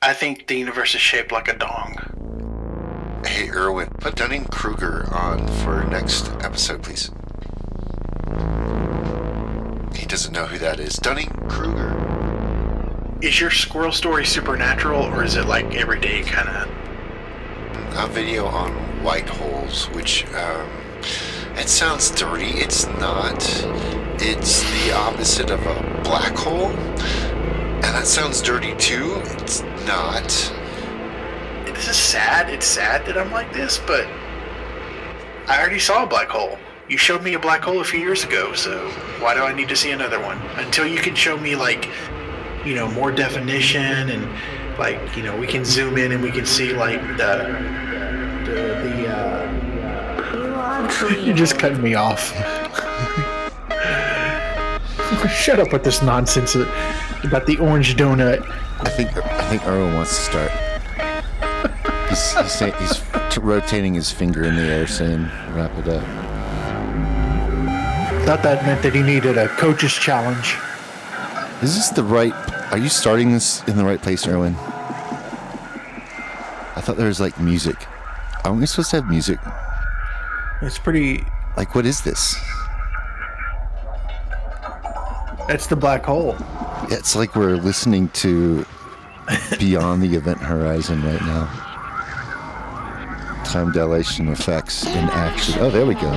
I think the universe is shaped like a dong. Hey, Erwin, put Dunning Kruger on for next episode, please. He doesn't know who that is. Dunning Kruger. Is your squirrel story supernatural or is it like everyday kind of? A video on white holes, which um, it sounds dirty. It's not. It's the opposite of a black hole, that sounds dirty too. It's not. This is sad. It's sad that I'm like this, but I already saw a black hole. You showed me a black hole a few years ago, so why do I need to see another one? Until you can show me like, you know, more definition and like, you know, we can zoom in and we can see like the the the. Uh... You're just cutting me off. Shut up with this nonsense about the orange donut. I think I think Erwin wants to start. He's he's, saying, he's t- rotating his finger in the air, saying, "Wrap it up." Thought that meant that he needed a coach's challenge. Is this the right? Are you starting this in the right place, Erwin? I thought there was like music. Aren't we supposed to have music? It's pretty. Like, what is this? It's the black hole. It's like we're listening to Beyond the Event Horizon right now. Time dilation effects in action. Oh, there we go.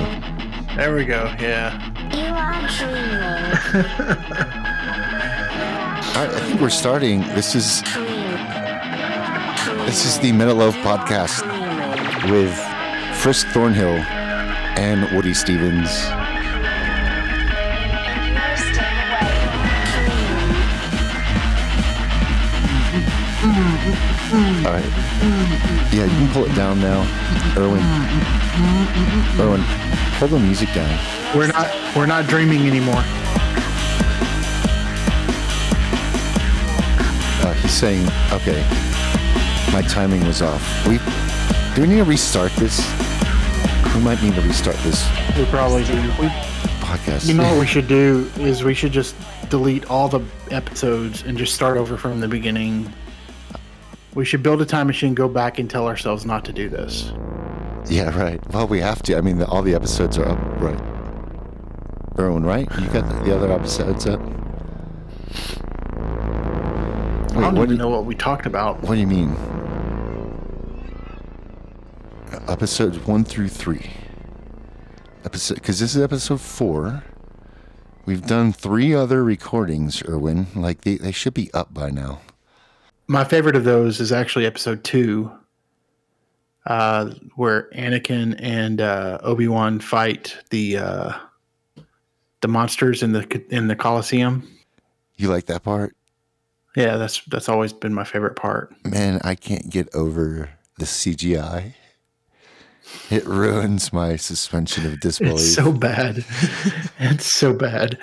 There we go. Yeah. You are true. All right, I think we're starting. This is this is the Loaf podcast with Frisk Thornhill and Woody Stevens. All right. Yeah, you can pull it down now, Erwin. Erwin, pull the music down. We're not we're not dreaming anymore. Uh, he's saying, okay, my timing was off. We do we need to restart this? We might need to restart this We probably do. We, podcast. you know what we should do is we should just delete all the episodes and just start over from the beginning. We should build a time machine, go back, and tell ourselves not to do this. Yeah, right. Well, we have to. I mean, the, all the episodes are up, right? Erwin, right? You got the, the other episodes up. I don't even do, know what we talked about. what do you mean? Episodes one through three. Episode, because this is episode four. We've done three other recordings, Erwin. Like they, they should be up by now. My favorite of those is actually episode two, uh, where Anakin and uh, Obi Wan fight the uh, the monsters in the in the Coliseum. You like that part? Yeah, that's that's always been my favorite part. Man, I can't get over the CGI. It ruins my suspension of disbelief. It's so bad. it's so bad.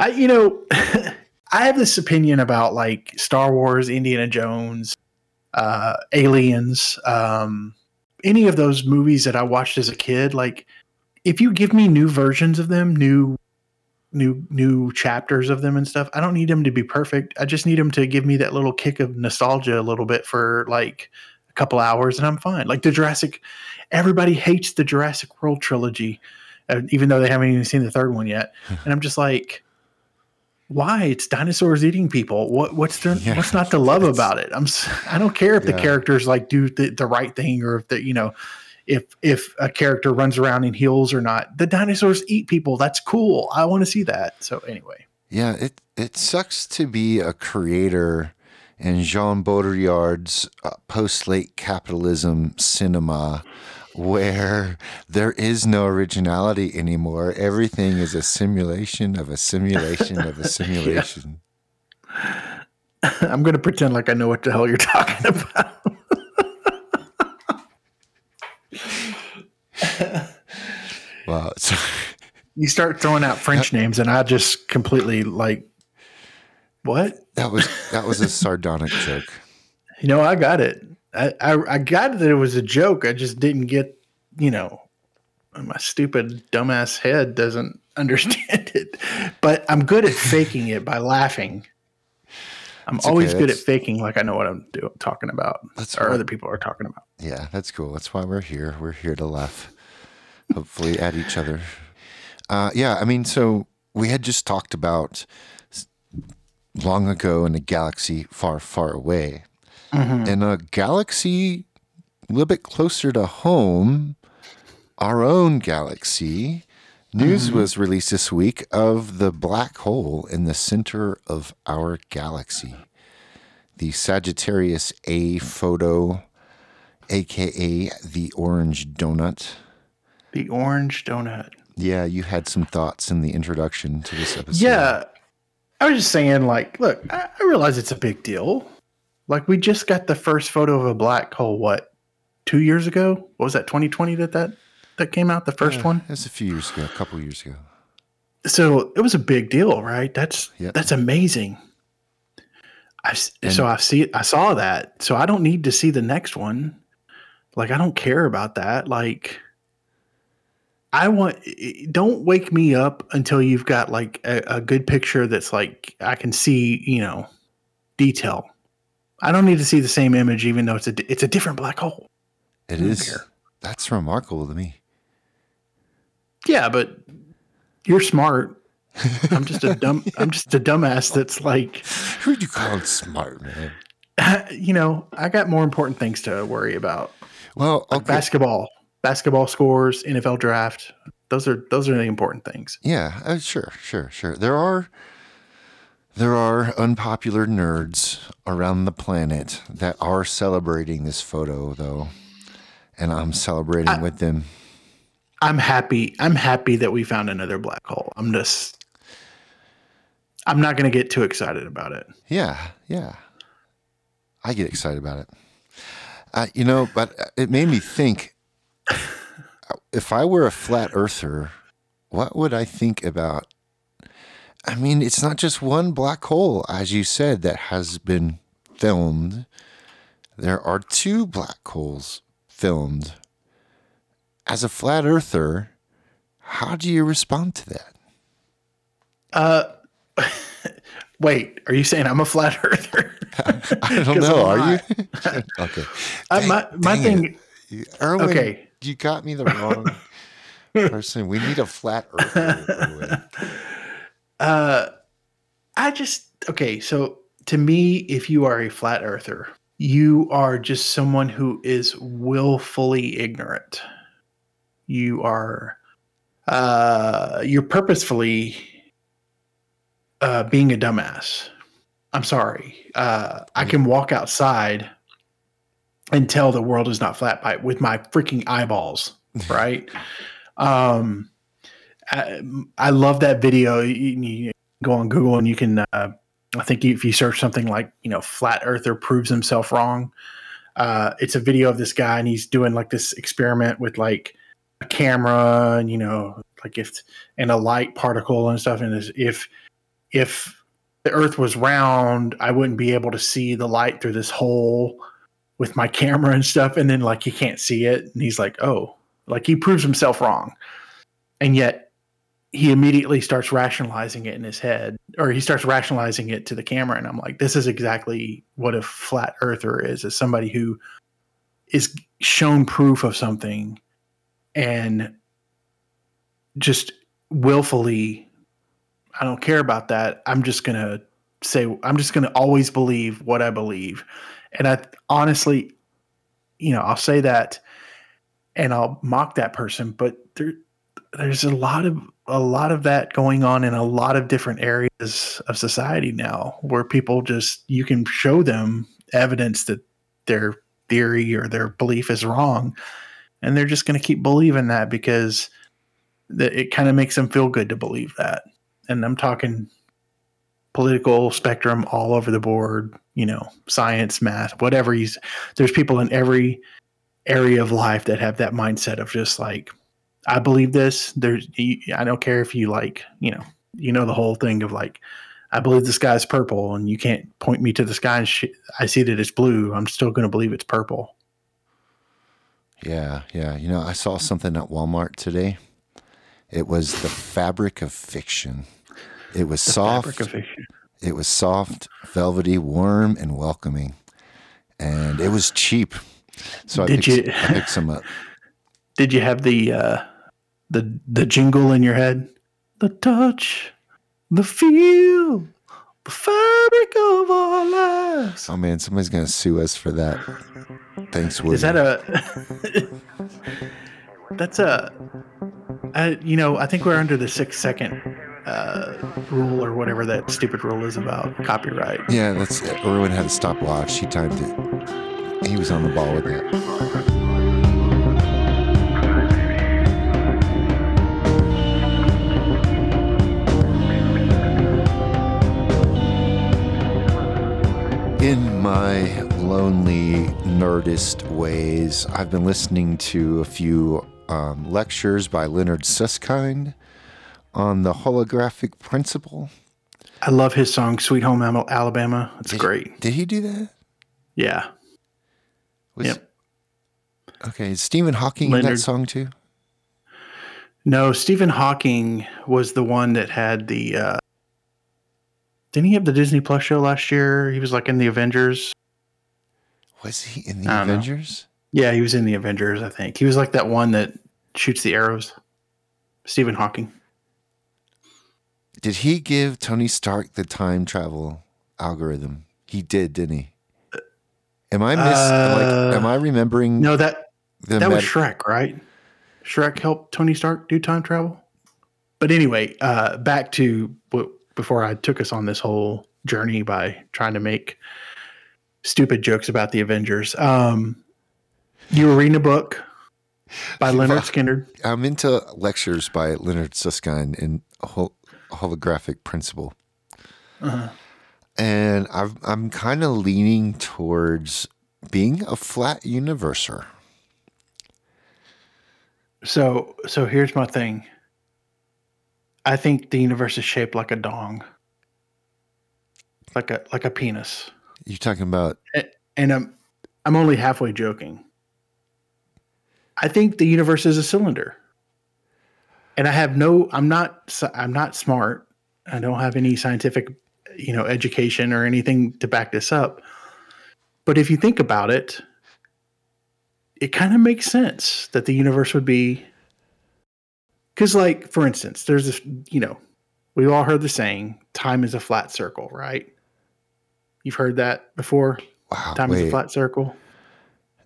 I, you know, I have this opinion about like Star Wars, Indiana Jones, uh, Aliens, um, any of those movies that I watched as a kid. Like, if you give me new versions of them, new, new, new chapters of them and stuff, I don't need them to be perfect. I just need them to give me that little kick of nostalgia a little bit for like a couple hours, and I'm fine. Like the Jurassic everybody hates the Jurassic World trilogy, uh, even though they haven't even seen the third one yet. and I'm just like, why? It's dinosaurs eating people. What what's there, Yeah, what's not to love about it? I'm I don't care if the characters like do the, the right thing or if the you know if if a character runs around and heals or not. The dinosaurs eat people. That's cool. I want to see that. So anyway, Yeah, it it sucks to be a creator in Jean Baudrillard's uh, post-late capitalism cinema where there is no originality anymore. Everything is a simulation of a simulation of a simulation. I'm going to pretend like I know what the hell you're talking about. well, It's, you start throwing out French names, and I just completely like, what? that was that was a sardonic joke. You know, I got it. I, I I got that it was a joke. I just didn't get, you know, my stupid dumbass head doesn't understand it. But I'm good at faking it by laughing. I'm It's always okay, good at that's- faking like I know what I'm do- talking about, That's or what- other people are talking about. Yeah, that's cool. That's why we're here. We're here to laugh, hopefully, at each other. Uh, yeah, I mean, so we had just talked about long ago in a galaxy far, far away. Mm-hmm. In a galaxy a little bit closer to home, our own galaxy, news mm-hmm. was released this week of the black hole in the center of our galaxy. The Sagittarius A photo aka the orange donut. The orange donut. Yeah, you had some thoughts in the introduction to this episode. Yeah. I was just saying, like, look, I, I realize it's a big deal. Like, we just got the first photo of a black hole, what, two years ago? What was that, 2020 that that, that came out, the first Yeah, one? Was a few years ago, a couple years ago. So it was a big deal, right? That's Yep. that's amazing. I, so I see I saw that. So I don't need to see the next one. Like I don't care about that. Like I want don't wake me up until you've got like a, a good picture that's like I can see, you know, detail. I don't need to see the same image even though it's a it's a different black hole. It is. care. That's remarkable to me. Yeah, but you're smart. I'm just a dumb I'm just a dumbass that's like Who'd you call smart, man? you know, I got more important things to worry about. Well, Like basketball, basketball scores, NFL draft. Those are those are the important things. Yeah, uh, sure, sure, sure. There are there are unpopular nerds around the planet that are celebrating this photo, though, and I'm celebrating with them. I'm happy. I'm happy that we found another black hole. I'm just I'm not going to get too excited about it. Yeah, yeah. I get excited about it. Uh, you know, but it made me think if I were a flat earther, what would I think about? I mean, it's not just one black hole, as you said, that has been filmed. There are two black holes filmed. As a flat earther, how do you respond to that? Uh Wait, are you saying I'm a flat earther? I don't know. I'm Are you? okay. Uh, Dang- my my dang thing it. Erwin, Okay. you got me the wrong person. We need a flat earther. Uh, I just okay. So to me, if you are a flat earther, you are just someone who is willfully ignorant. You are, uh, you're purposefully uh, being a dumbass. I'm sorry. Uh, I can walk outside and tell the world is not flat by with my freaking eyeballs, right? um, I, I love that video. You, you go on Google and you can. Uh, I think if you search something like you know flat earther proves himself wrong, uh, it's a video of this guy and he's doing like this experiment with like a camera and you know like if and a light particle and stuff. And if if the Earth was round, I wouldn't be able to see the light through this hole with my camera and stuff. And then like he can't see it, and he's like, oh, like he proves himself wrong, and yet he immediately starts rationalizing it in his head or he starts rationalizing it to the camera and i'm like this is exactly what a flat earther is is somebody who is shown proof of something and just willfully i don't care about that. I'm just going to say i'm just going to always believe what i believe. And i honestly you know i'll say that and i'll mock that person but there there's a lot of a lot of that going on in a lot of different areas of society now where people just you can show them evidence that their theory or their belief is wrong and they're just going to keep believing that because that it kind of makes them feel good to believe that. And i'm talking political spectrum all over the board you know science math whatever he's there's people in every area of life that have that mindset of just like I believe this. There's, I don't care if you like, you know, you know the whole thing of like, I believe the sky's purple, and you can't point me to the sky and sh- I see that it's blue. I'm still going to believe it's purple. Yeah, yeah. You know, I saw something at Walmart today. It was the fabric of fiction. It was The soft. fabric of fiction. It was soft, velvety, warm, and welcoming, and it was cheap. So I Did picked, you- I picked some up. Did you have the uh, the the jingle in your head? The touch, the feel, the fabric of our lives. Oh man, somebody's gonna sue us for that. Thanks, William. Is that a? that's a. I, you know, I think we're under the six second uh, rule or whatever that stupid rule is about copyright. Yeah, that's it. Erwin had a stopwatch. He timed it. He was on the ball with that. In my lonely nerdist ways, I've been listening to a few um, lectures by Leonard Susskind on the holographic principle. I love his song "Sweet Home Alabama." It's Did- great. Did he do that? Yeah. Was- Yep. Okay, is Stephen Hawking in that song too? No, Stephen Hawking was the one that had the. Uh, didn't he have the Disney Plus show last year? He was like in the Avengers. Was he in the don't know. Avengers? Yeah, he was in the Avengers. I think he was like that one that shoots the arrows. Stephen Hawking. Did he give Tony Stark the time travel algorithm? He did, didn't he? Am I miss Uh, like am I remembering No, that that was Shrek, right? Shrek helped Tony Stark do time travel. But anyway, uh, back to what before I took us on this whole journey by trying to make stupid jokes about the Avengers. Um, you were reading a book by Leonard Skinner. I'm into lectures by Leonard Susskind in hol- holographic principle. Uh-huh. And I've, I'm kind of leaning towards being a flat universer. So, so here's my thing. I think the universe is shaped like a dong, like a like a penis. You're talking about and I'm I'm only halfway joking. I think the universe is a cylinder. And I have no I'm not I'm not smart. I don't have any scientific, you know, education or anything to back this up. But if you think about it, it kind of makes sense that the universe would be cuz like for instance, there's this, you know, we've all heard the saying, time is a flat circle, right? You've heard that before? wow. Time is a flat circle.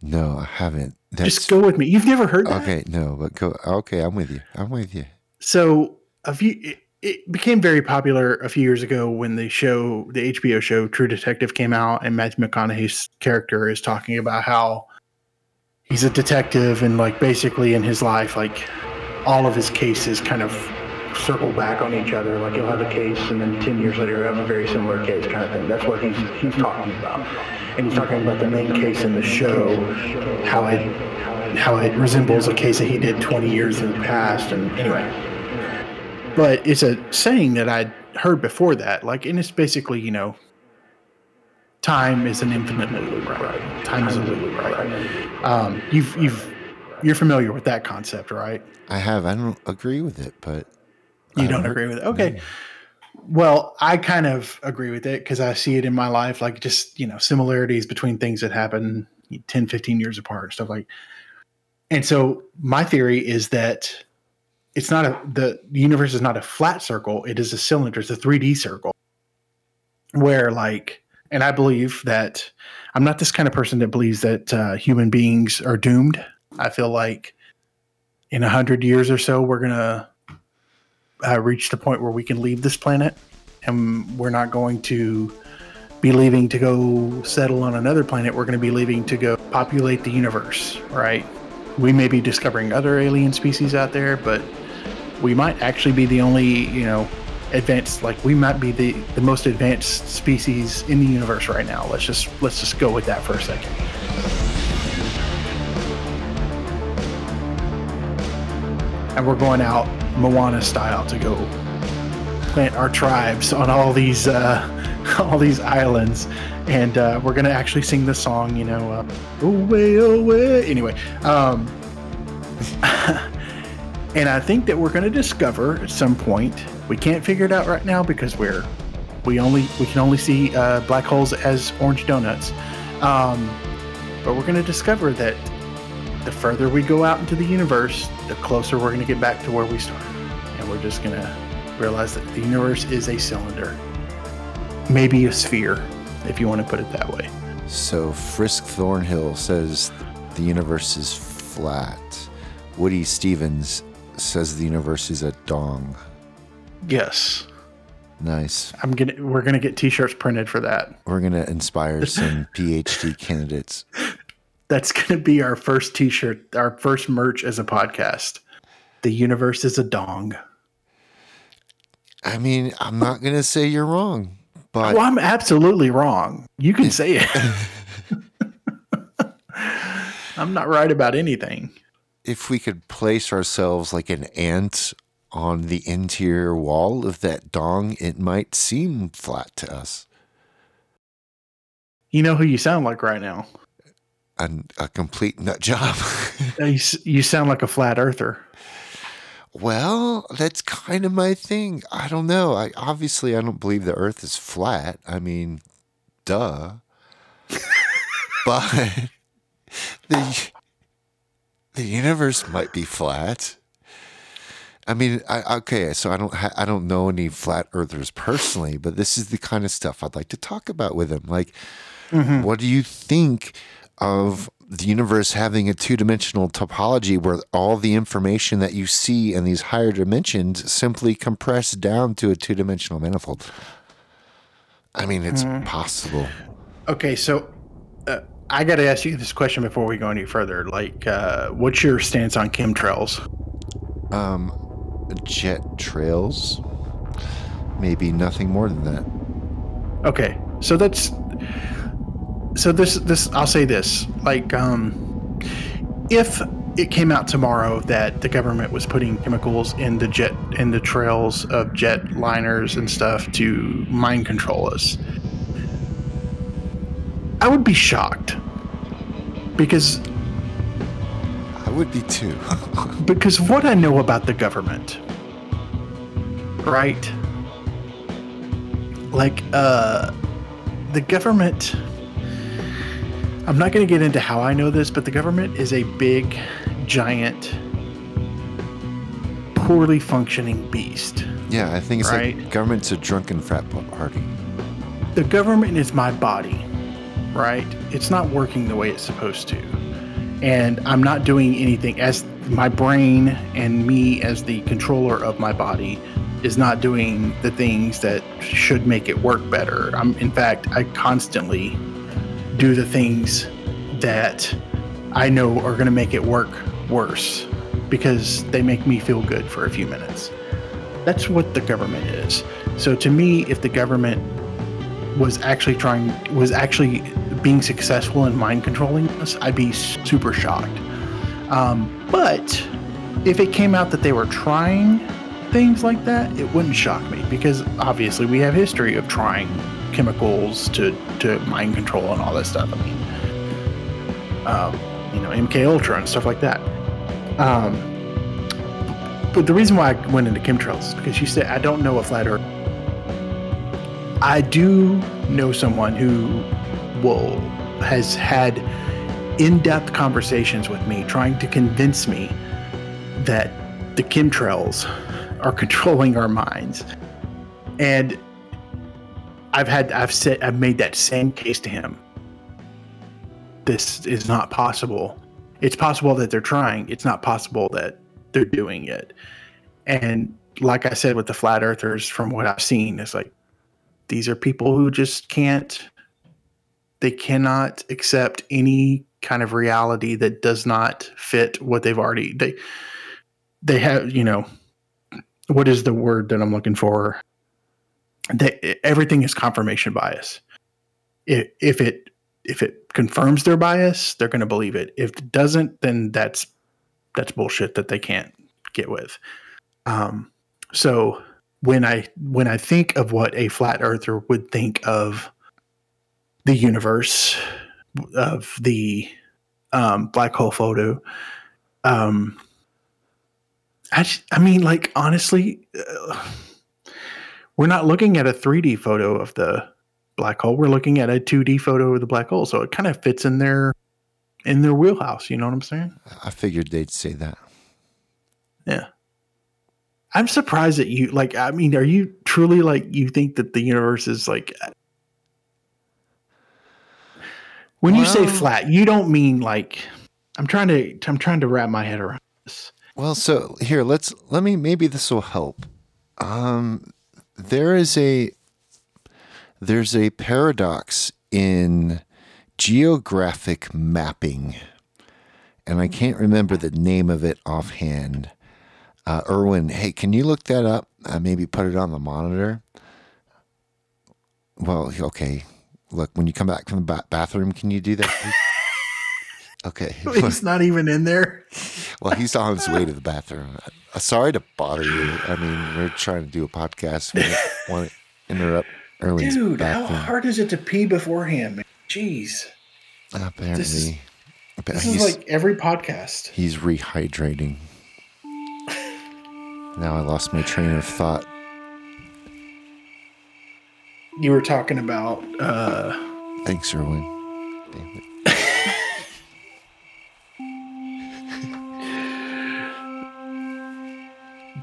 no, I haven't. That's Just go with me. You've never heard that? okay. No, but go. Okay, I'm with you. I'm with you. So a few, it, it became very popular a few years ago when the show, the HBO show True Detective came out, and Matthew McConaughey's character is talking about how he's a detective and like basically in his life, like all of his cases kind of circle back on each other. Like you'll have a case, and then ten years later, you'll have a very similar case, kind of thing. That's what he's he's talking about, and he's talking about the main case in the show, how it how it resembles a case that he did 20 years in the past. And anyway, but it's a saying that I'd heard before that, like, and it's basically, you know, time is an infinite loop, right? Time is a loop, right? Um, you've you've you're familiar with that concept, right? I have. I don't agree with it, but You I don't heard- agree with it. Okay. Well, I kind of agree with it because I see it in my life, like just, you know, similarities between things that happen 10, 15 years apart and stuff like And so my theory is that it's not a, the universe is not a flat circle. It is a cylinder. It's a 3D circle where like, and I believe that I'm not this kind of person that believes that uh, human beings are doomed. I feel like in a hundred years or so, we're to uh, reach the point where we can leave this planet and we're not going to be leaving to go settle on another planet. We're going to be leaving to go populate the universe, right? We may be discovering other alien species out there, but we might actually be the only, you know, advanced like we might be the, the most advanced species in the universe right now. Let's just let's just go with that for a second. And we're going out Moana style to go plant our tribes on all these uh, all these islands, and uh, we're gonna actually sing the song. You know, uh, away, away. Anyway, um, and I think that we're gonna discover at some point. We can't figure it out right now because we're We only we can only see uh, black holes as orange donuts. Um, but we're to discover that the further we go out into the universe, the closer we're going to get back to where we started. And we're just going to realize that the universe is a cylinder, maybe a sphere, if you want to put it that way. So Frisk Thornhill says the universe is flat. Woody Stevens says the universe is a dong. Yes. Nice. I'm gonna we're gonna get t-shirts printed for that. We're gonna inspire some PhD candidates. That's gonna be our first t-shirt, our first merch as a podcast. The universe is a dong. I mean, I'm not gonna say you're wrong, but Well, I'm absolutely wrong. You can say it. I'm not right about anything. if we could place ourselves like an ant on the interior wall of that dong, it might seem flat to us. You know who you sound like right now? A, a complete nut job. You, sound like a flat earther. well, that's kind of my thing. I don't know. I obviously I don't believe the earth is flat. I mean, duh. but the the universe might be flat. I mean, I, okay, so I don't ha- I don't know any flat earthers personally, but this is the kind of stuff I'd like to talk about with them. Like, mm-hmm. what do you think of the universe having a two dimensional topology where all the information that you see in these higher dimensions simply compressed down to a two dimensional manifold? I mean, it's possible. Okay, so uh, I got to ask you this question before we go any further. Like, uh, what's your stance on chemtrails? Um, jet trails, maybe nothing more than that. Okay, so that's so this this I'll say this like um, if it came out tomorrow that the government was putting chemicals in the jet in the trails of jet liners and stuff to mind control us, I would be shocked because I would be too. because what I know about the government, right? Like, uh, the government. I'm not going to get into how I know this, but the government is a big, giant, poorly functioning beast. yeah, I think it's Right. like government's a drunken frat party. The government is my body, right? It's not working the way it's supposed to. And I'm not doing anything as my brain and me as the controller of my body is not doing the things that should make it work better. I'm in fact, I constantly do the things that I know are going to make it work worse because they make me feel good for a few minutes. That's what the government is. So to me, if the government was actually trying was actually being successful in mind controlling us, I'd be super shocked. Um, but if it came out that they were trying things like that, it wouldn't shock me because obviously we have history of trying chemicals to to mind control and all that stuff. I mean, um, you know, MK Ultra and stuff like that. Um, but the reason why I went into chemtrails is because you said I don't know a flat Earth. I do know someone who will has had in-depth conversations with me trying to convince me that the chemtrails are controlling our minds. And I've had I've said I've made that same case to him. This is not possible. It's possible that they're trying. It's not possible that they're doing it. And like I said with the flat earthers from what I've seen, it's like these are people who just can't they cannot accept any kind of reality that does not fit what they've already they they have you know what is the word that i'm looking for they, everything is confirmation bias. If, if it if it confirms their bias they're going to believe it. If it doesn't then that's that's bullshit that they can't get with. Um so when I when I think of what a flat earther would think of the universe of the um, black hole photo, um, I just, I mean, like honestly, uh, we're not looking at a 3D photo of the black hole. We're looking at a 2D photo of the black hole. So it kind of fits in their in their wheelhouse. You know what I'm saying? I figured they'd say that. Yeah. I'm surprised that you like. I mean, are you truly like you think that the universe is like? When you say flat, you don't mean like. I'm trying to. I'm trying to wrap my head around this. Well, so here, let's let me maybe this will help. Um, there is a there's a paradox in geographic mapping, and I can't remember the name of it offhand. Uh, Erwin, hey, can you look that up? Uh, maybe put it on the monitor. Well, okay. Look, when you come back from the ba- bathroom, can you do that? Okay. he's not even in there. Well, he's on his way to the bathroom. Uh, sorry to bother you. I mean, we're trying to do a podcast. We don't want to interrupt Erwin's Dude, how hard is it to pee beforehand, man? Jeez. Apparently, This is- This is like every podcast. he's rehydrating. Now I lost my train of thought. You were talking about uh Thanks, Erwin. Damn it.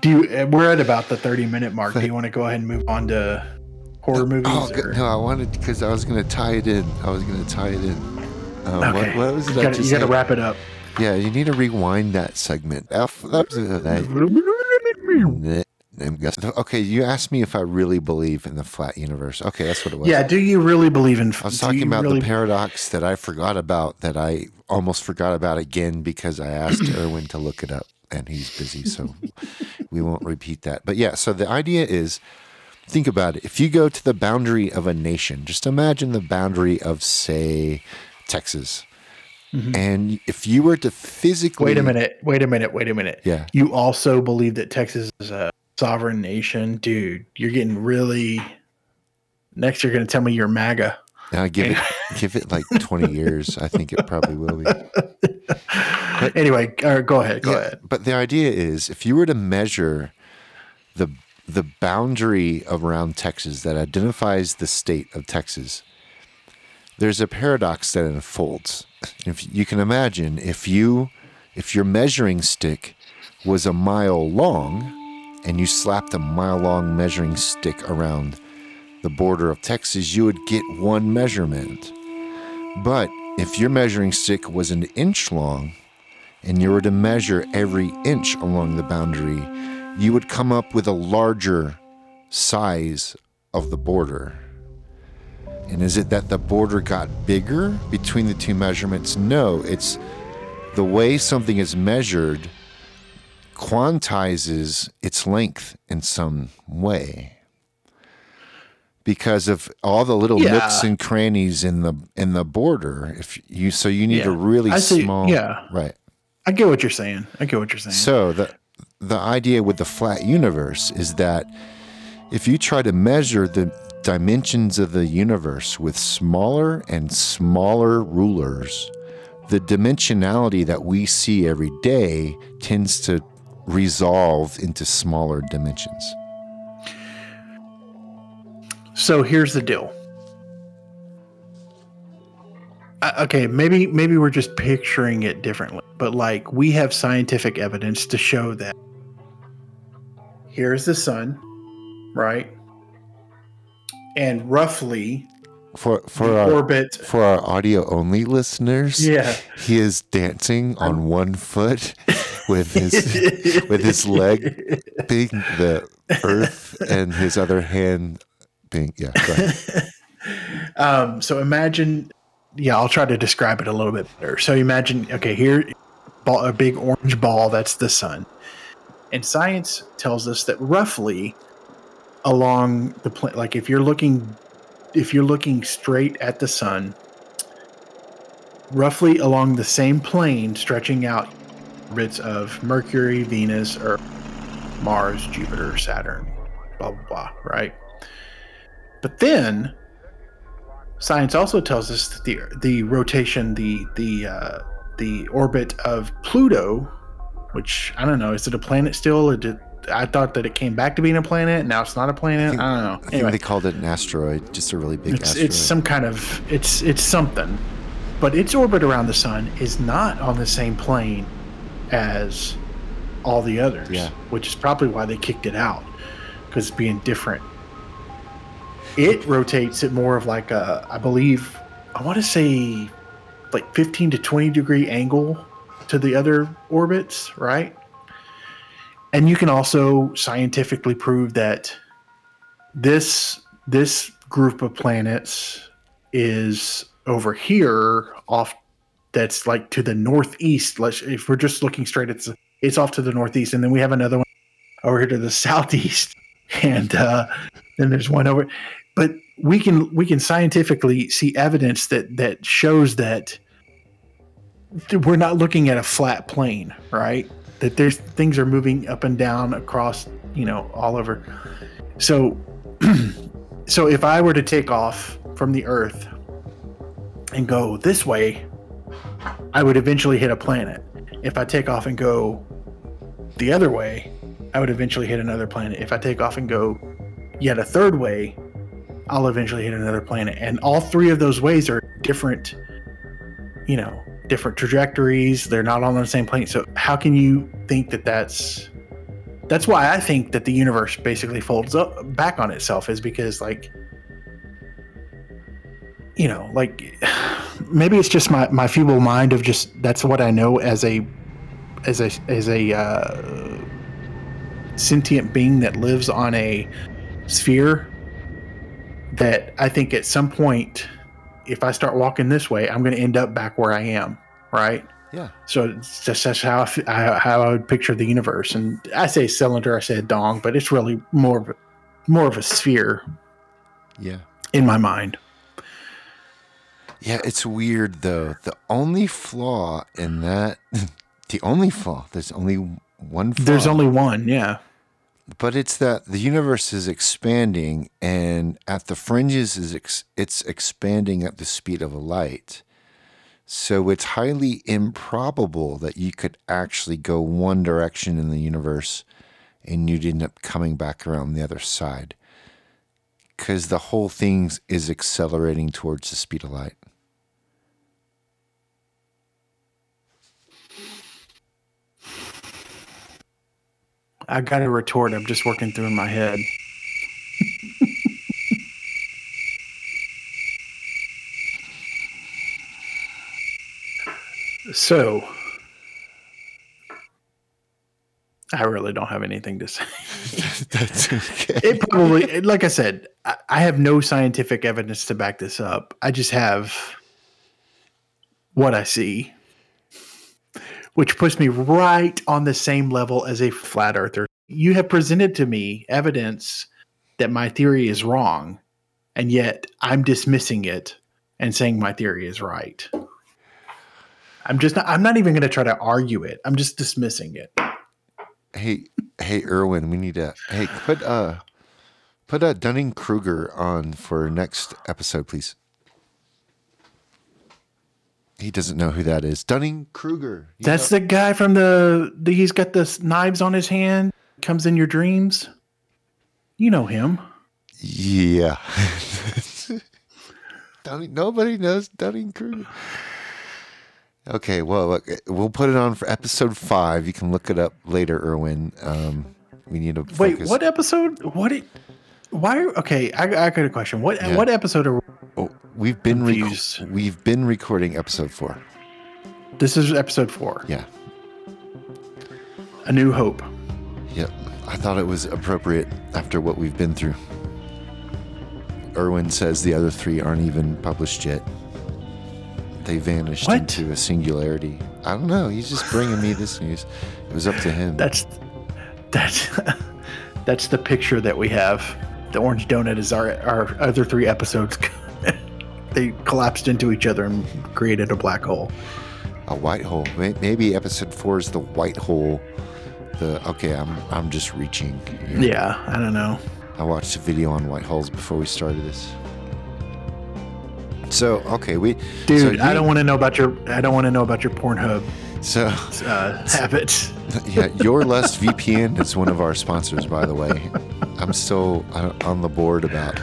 Do you, uh, we're at about the 30 minute mark. Do you want to go ahead and move on to horror movies? Oh or- no! I wanted because I was going to tie it in. I was going to tie it in. Uh, Okay. what, what was it? you gotta, gotta wrap it up. Yeah, you need to rewind that segment. F- that was- that- Okay, you asked me if I really believe in the flat universe. Okay, that's what it was. Yeah, do you really believe in I was talking about really, the paradox that I forgot about that I almost forgot about again because I asked Erwin to look it up and he's busy, so we won't repeat that. But yeah, so the idea is think about it. If you go to the boundary of a nation, just imagine the boundary of say Texas. Mm-hmm. And if you were to physically Wait a minute. Wait a minute. Wait a minute. Yeah. You also believe that Texas is a sovereign nation, dude. You're getting really. Next, you're going to tell me you're MAGA. Now give it give it like twenty years. I think it probably will be. anyway, uh, go ahead. Go Yeah, ahead. But the idea is, if you were to measure the the boundary around Texas that identifies the state of Texas, there's a paradox that unfolds. If you can imagine, if you if your measuring stick was a mile long, and you slapped a mile long measuring stick around the border of Texas, you would get one measurement. But if your measuring stick was an inch long, and you were to measure every inch along the boundary, you would come up with a larger size of the border. And is it that the border got bigger between the two measurements? No, it's the way something is measured quantizes its length in some way. Because of all the little Yeah. nooks and crannies in the in the border, if you so you need a really see- small yeah. right. I get what you're saying. I get what you're saying. So the the idea with the flat universe is that if you try to measure the dimensions of the universe with smaller and smaller rulers, the dimensionality that we see every day tends to resolve into smaller dimensions. So here's the deal. Uh, okay, maybe maybe we're just picturing it differently, but like we have scientific evidence to show that here's the sun, right? And roughly For for our orbit. for our audio only listeners, Yeah. he is dancing on one foot with his with his leg being the earth and his other hand being yeah. Um, so imagine, yeah, I'll try to describe it a little bit better. So imagine, okay, here, ball, a big orange ball, that's the sun. And science tells us that roughly along the plane, like if you're looking, if you're looking straight at the sun, roughly along the same plane, stretching out bits of Mercury, Venus, Earth, Mars, Jupiter, Saturn, blah, blah, blah, right? But then science also tells us that the the rotation, the the uh, the orbit of Pluto, which I don't know, is it a planet still? Or did I thought that it came back to being a planet. Now it's not a planet. I, think- don't know. I think Anyway, they called it an asteroid, just a really big it's asteroid. it's some kind of it's it's something, but its orbit around the sun is not on the same plane as all the others. Yeah. which is probably why they kicked it out because being different. It rotates at more of like a, I believe, I want to say, like fifteen to twenty degree angle to the other orbits, right? And you can also scientifically prove that this this group of planets is over here off that's like to the northeast let's if we're just looking straight it's it's off to the northeast and then we have another one over here to the southeast and uh then there's one over but we can we can scientifically see evidence that that shows that we're not looking at a flat plane right that there's things are moving up and down across you know all over so so if I were to take off from the Earth and go this way, I would eventually hit a planet. If I take off and go the other way, I would eventually hit another planet. If I take off and go yet a third way, I'll eventually hit another planet. And all three of those ways are different, you know, different trajectories. They're not all on the same plane. So how can you think that that's that's why I think that the universe basically folds up back on itself is because like you know like maybe it's just my my feeble mind of just that's what I know as a as a as a uh, sentient being that lives on a sphere that I think at some point if I start walking this way I'm going to end up back where I am right yeah. so it's just that's how I, how I would picture the universe. And I say cylinder, I say dong, but it's really more of a, more of a sphere Yeah. in my mind. Yeah, it's weird though. The only flaw in that, the only flaw, there's only one flaw. There's only one, yeah. But it's that the universe is expanding and at the fringes is ex- it's expanding at the speed of a light. So it's highly improbable that you could actually go one direction in the universe and you'd end up coming back around the other side. Cuz the whole thing is accelerating towards the speed of light. I got a retort. I'm just working through in my head. so, I really don't have anything to say. That's okay. it probably like i said I, I have no scientific evidence to back this up i just have what i see which puts me right on the same level as a flat earther. You have presented to me evidence that my theory is wrong and yet i'm dismissing it and saying my theory is right. I'm just not i'm not even going to try to argue it. I'm just dismissing it. Hey, hey, Erwin, we need to hey put uh put uh Dunning Kruger on for next episode, please. He doesn't know who that is. Dunning Kruger. That's know- the guy from the, the he's got the knives on his hand, comes in your dreams. You know him. yeah. Dunning, nobody knows Dunning Kruger. Okay, well, look, we'll put it on for episode five. You can look it up later, Erwin. Um, we need to Wait, focus- what episode? What? It, why? are- Okay, I, I got a question. What? Yeah. What episode are? Oh, we've been rec- we've been recording episode four. This is episode four. Yeah. A New Hope. Yep. I thought it was appropriate after what we've been through. Erwin says the other three aren't even published yet. They vanished What? into a singularity. I don't know. He's just bringing me this news. It was up to him. That's that's that's the picture that we have. The orange donut is our our other three episodes. they collapsed into each other and created a black hole. a white hole. Maybe episode four is the white hole. The okay. I'm I'm just reaching. here. Yeah, I don't know. I watched a video on white holes before we started this. So okay, we Dude, so I don't want to know about your. I don't want to know about your Pornhub So, uh, habits. yeah, Your Lust VPN is one of our sponsors, by the way. I'm still uh, on the board about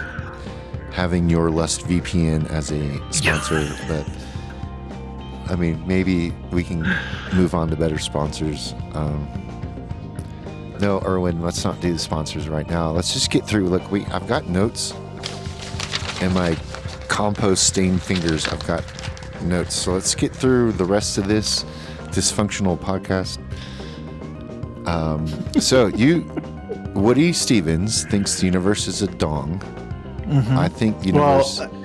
having Your Lust VPN as a sponsor, but I mean, maybe we can move on to better sponsors. Um, no, Erwin, let's not do the sponsors right now. Let's just get through. Look, we I've got notes in my compost stained fingers. I've got notes. So let's get through the rest of this dysfunctional podcast. Um, so you, Woody Stevens thinks the universe is a dong. I think the universe. Well,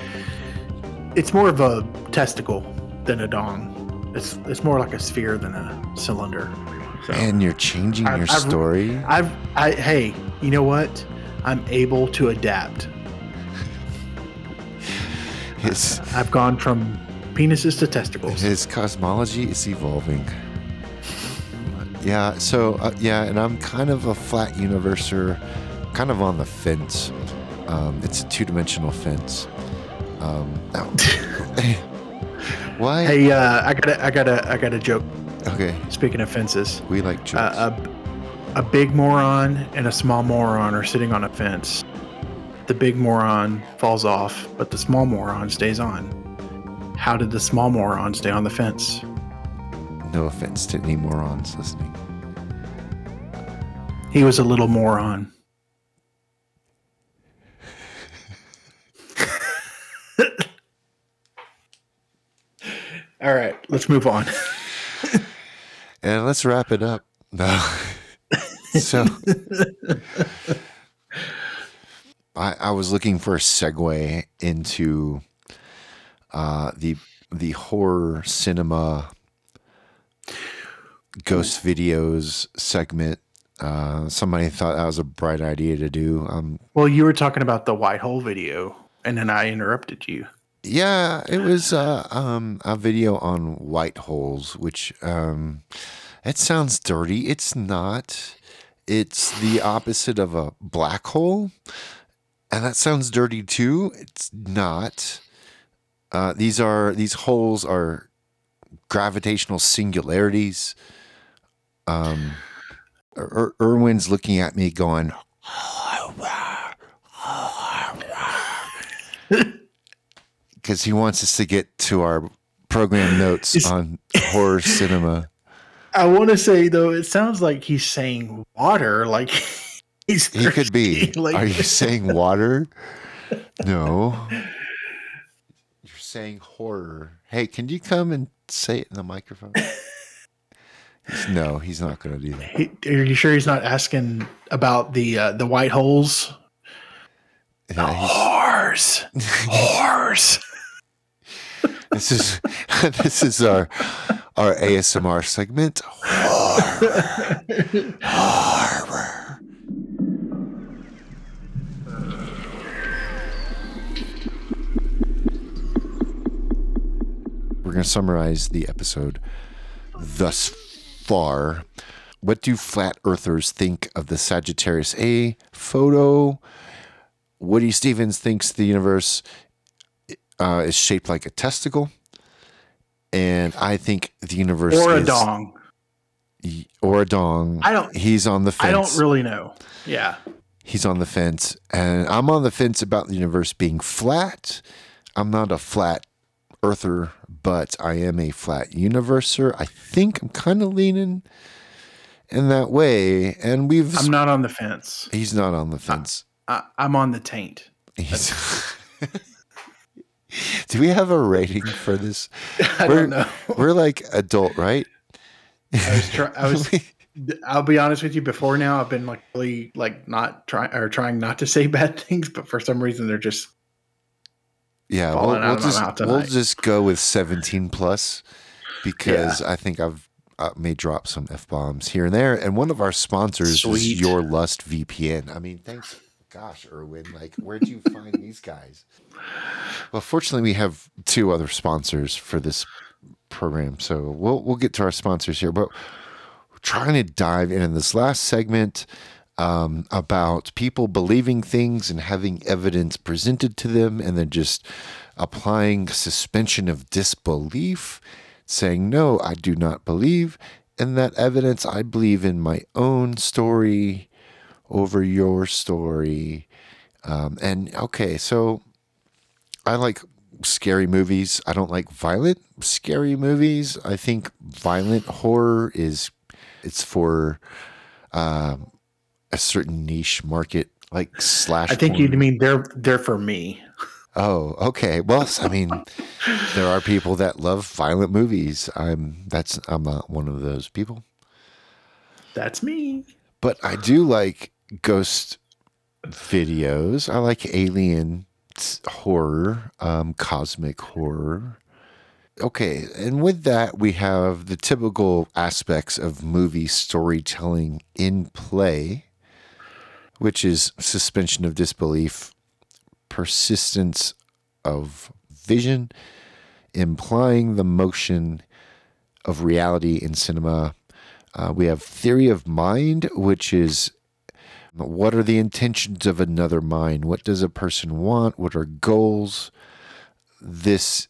it's more of a testicle than a dong. It's it's more like a sphere than a cylinder. So and you're changing I've- your I've- story. I've I hey, you know what? I'm able to adapt. His I've gone from penises to testicles. his cosmology is evolving. Yeah. So uh, yeah, and I'm kind of a flat universer, kind of on the fence. Um, it's a two-dimensional fence. Um, why? Hey, uh, I got a, I got a, I got a joke. Okay, Speaking of fences, we like jokes. uh, a, a big moron and a small moron are sitting on a fence. The big moron falls off, but the small moron stays on. How did the small moron stay on the fence? no offense to any morons listening. He was a little moron. All right, let's move on. And let's wrap it up. No. so I, I was looking for a segue into uh, the the horror cinema ghost videos segment. Uh, somebody thought that was a bright idea to do. Um, Well, you were talking about the white hole video, and then I interrupted you. Yeah, it was uh, um, a video on white holes, which um, it sounds dirty. It's not. It's the opposite of a black hole, and that sounds dirty too. It's not. Uh, these are these holes are gravitational singularities. Um, Er- Er- Erwin's looking at me, going, because he wants us to get to our program notes Is- on horror cinema. I want to say though, it sounds like he's saying water, like he's He could be. like- Are you saying water? No. Saying horror. Hey, can you come and say it in the microphone? He's- no, he's not going to do that. He- Are you sure he's not asking about the uh, the white holes? Yeah, Horse, horse. this is this is our our ASMR segment. Horror. Horror. Going to summarize the episode thus far. What do flat earthers think of the Sagittarius A photo? Woody Stevens thinks the universe uh, is shaped like a testicle, and I think the universe or a is, dong. or a dong. I don't- He's on the fence. I don't really know. Yeah, He's on the fence, and I'm on the fence about the universe being flat. I'm not a flat earther, but I am a flat universer. I think I'm kind of leaning in that way, and we've. I'm not on the fence. he's not on the fence. I, I'm on the taint. Do we have a rating for this? I We're- don't know. We're like adult, right? I was, try- I was. I'll be honest with you. Before now, I've been like really like not trying or trying not to say bad things, but for some reason they're just Yeah, we'll, we'll just we'll just go with 17 plus because I think I've uh, may drop some f bombs here and there. And one of our sponsors Sweet. is Your Lust VPN. I mean, thanks, gosh, Erwin. Like, where'd you find these guys? Well, fortunately, we have two other sponsors for this program, so we'll we'll get to our sponsors here. But trying to dive in in this last segment um, about people believing things and having evidence presented to them and then just applying suspension of disbelief saying, No, I do not believe in that evidence. I believe in my own story over your story. Um, and okay, so I like scary movies. I don't like violent scary movies. I think violent horror is it's for um, a certain niche market, like slash. I think you mean they're they're for me. Oh, okay. Well, I mean, there are people that love violent movies. I'm that's I'm not one of those people. That's me. But I do like ghost videos. I like alien horror, um, cosmic horror. Okay, and with that, we have the typical aspects of movie storytelling in play, which is suspension of disbelief, persistence of vision, implying the motion of reality in cinema. Uh, we have theory of mind, which is what are the intentions of another mind? What does a person want? What are goals? This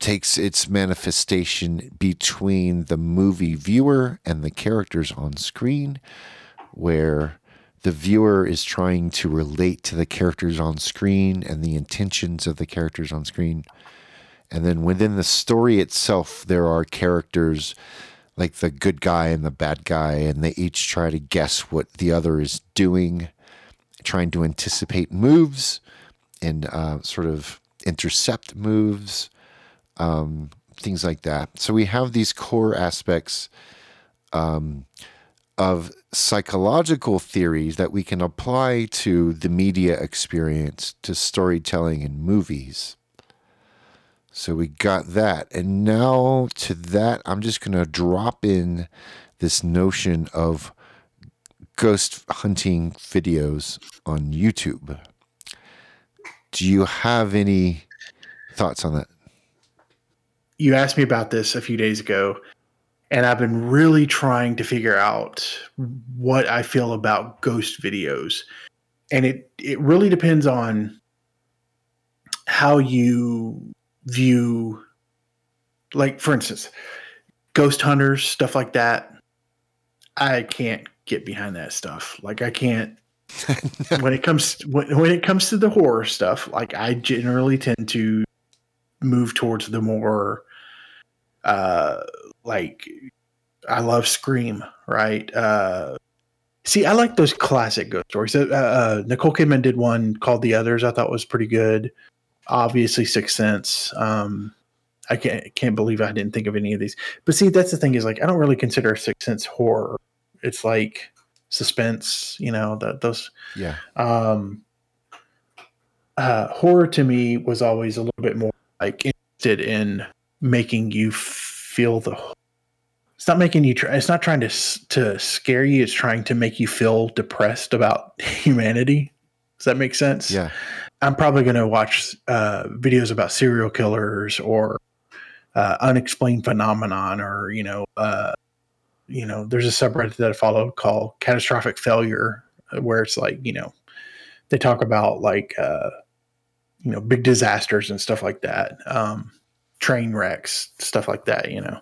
takes its manifestation between the movie viewer and the characters on screen, where the viewer is trying to relate to the characters on screen and the intentions of the characters on screen. And then within the story itself, there are characters like the good guy and the bad guy, and they each try to guess what the other is doing, trying to anticipate moves and uh, sort of intercept moves, um, things like that. So we have these core aspects um, of psychological theories that we can apply to the media experience, to storytelling in movies. So we got that. And now to that, I'm just going to drop in this notion of ghost hunting videos on YouTube. Do you have any thoughts on that? You asked me about this a few days ago, and I've been really trying to figure out what I feel about ghost videos. And it it really depends on how you view like for instance, ghost hunters, stuff like that. I can't get behind that stuff. Like I can't when it comes when, when it comes to the horror stuff, like I generally tend to move towards the more uh like I love Scream, right? Uh see, I like those classic ghost stories. Uh, uh Nicole Kidman did one called The Others I thought was pretty good. Obviously Sixth Sense. Um I can't can't believe I didn't think of any of these. But see, that's the thing is like I don't really consider Sixth Sense horror. It's like suspense, you know, that those Yeah. um uh horror to me was always a little bit more like interested in making you feel the not making you try it's not trying to to scare you it's trying to make you feel depressed about humanity. Does that make sense? Yeah. i'm probably going to watch uh videos about serial killers or uh unexplained phenomenon or you know uh you know there's a subreddit that i follow called catastrophic failure uh, where it's like you know they talk about like uh you know big disasters and stuff like that um train wrecks stuff like that you know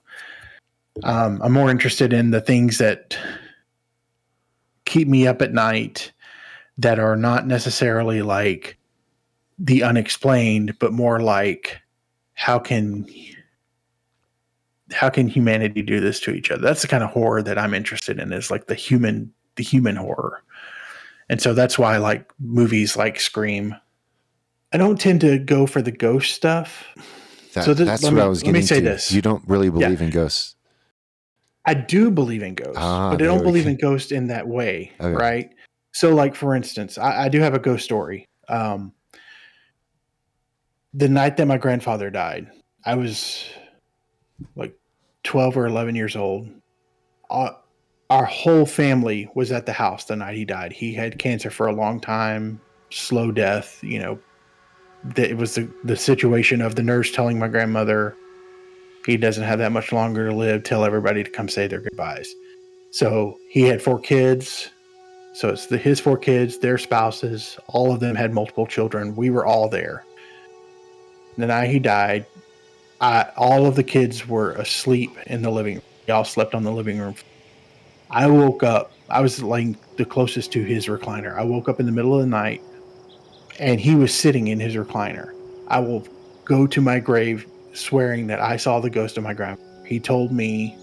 um i'm more interested in the things that keep me up at night that are not necessarily like the unexplained but more like how can how can humanity do this to each other that's the kind of horror that i'm interested in is like the human the human horror and so that's why I like movies like Scream. I don't tend to go for the ghost stuff. That, So th- that's let what me- I was let me say to. this. You don't really believe in ghosts. I do believe in ghosts, Ah, but I don't believe in ghosts in that way, Okay. right? So, like for instance, I, I do have a ghost story. Um, the night that my grandfather died, I was like twelve or eleven years old. Uh, our whole family was at the house the night he died. He had cancer for a long time, slow death. You know, that it was the, the situation of the nurse telling my grandmother he doesn't have that much longer to live. Tell everybody to come say their goodbyes. So he had four kids. So it's the, his four kids, their spouses. All of them had multiple children. We were all there. The night he died, I, all of the kids were asleep in the living room. Y'all slept on the living room. I woke up. I was laying the closest to his recliner. I woke up in the middle of the night and he was sitting in his recliner. I will go to my grave swearing that I saw the ghost of my grandma. He told me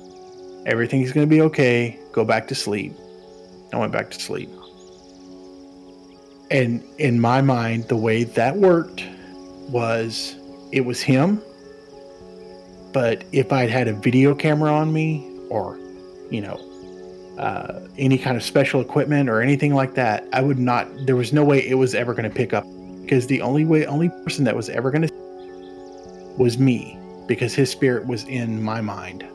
everything's going to be okay. Go back to sleep. I went back to sleep. And in my mind, the way that worked was it was him. But if I'd had a video camera on me or, you know, uh, any kind of special equipment or anything like that, I would not, there was no way it was ever going to pick up because the only way, only person that was ever going to was me because his spirit was in my mind.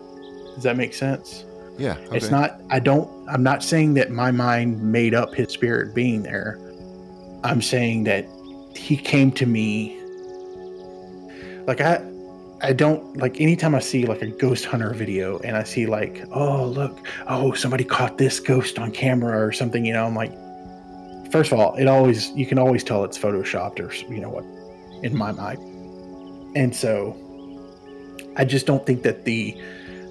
Does that make sense? Yeah. Okay. It's not, I don't, I'm not saying that my mind made up his spirit being there. I'm saying that he came to me. Like, I, I don't like anytime I see like a ghost hunter video and I see like, oh, look, oh, somebody caught this ghost on camera or something, you know, I'm like, first of all, it always, you can always tell it's photoshopped or, you know what, in my mind. And so I just don't think that the,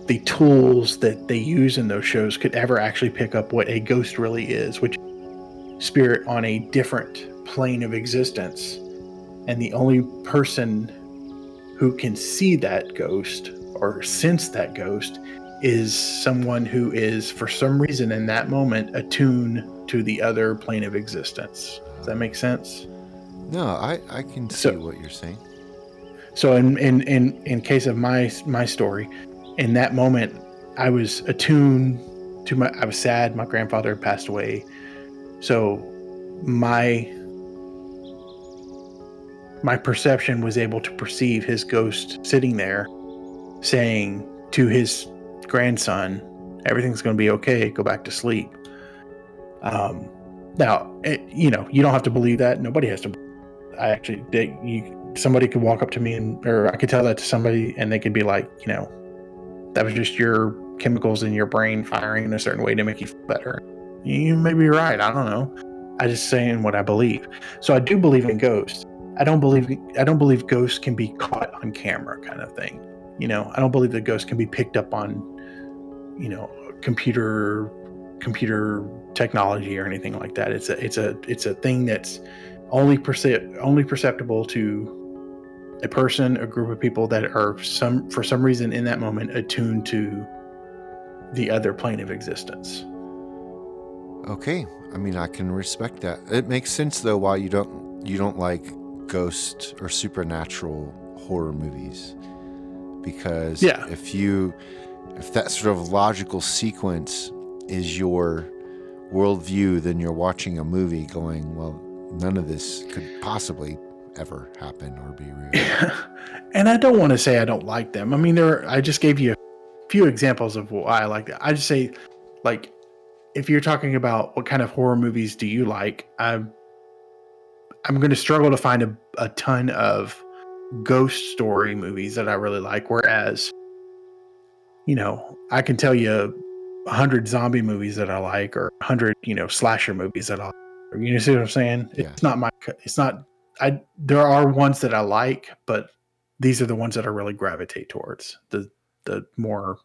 the tools that they use in those shows could ever actually pick up what a ghost really is, which spirit on a different plane of existence. And the only person who can see that ghost or sense that ghost is someone who is, for some reason, in that moment, attuned to the other plane of existence. Does that make sense? No, I, I can see so, what you're saying. So, in, in in in case of my my story, in that moment, I was attuned to my. I was sad. My grandfather had passed away, so my my perception was able to perceive his ghost sitting there, saying to his grandson, "Everything's going to be okay. Go back to sleep." Um, now, it, you know, you don't have to believe that. Nobody has to. I actually, they, you, somebody could walk up to me and, or I could tell that to somebody, and they could be like, you know, that was just your chemicals in your brain firing in a certain way to make you feel better. You may be right. I don't know. I just saying what I believe. So I do believe in ghosts. I don't believe I don't believe ghosts can be caught on camera, kind of thing. You know, I don't believe that ghosts can be picked up on, you know, computer computer technology or anything like that. It's a it's a it's a thing that's only perce- only perceptible to a person, a group of people that are some for some reason in that moment attuned to the other plane of existence. Okay, I mean I can respect that. It makes sense though why you don't you don't like ghost or supernatural horror movies because yeah. if you if that sort of logical sequence is your worldview, then you're watching a movie going, well, none of this could possibly ever happen or be real. and I don't want to say I don't like them. I mean, there. I just gave you a few examples of why I like that. I just say, like, if you're talking about what kind of horror movies do you like, I'm I'm going to struggle to find a, a ton of ghost story movies that I really like. Whereas, you know, I can tell you hundred zombie movies that I like, or hundred, you know, slasher movies that I. Like. You see what I'm saying? Yeah. It's not my. It's not I there are ones that I like, but these are the ones that I really gravitate towards. The the more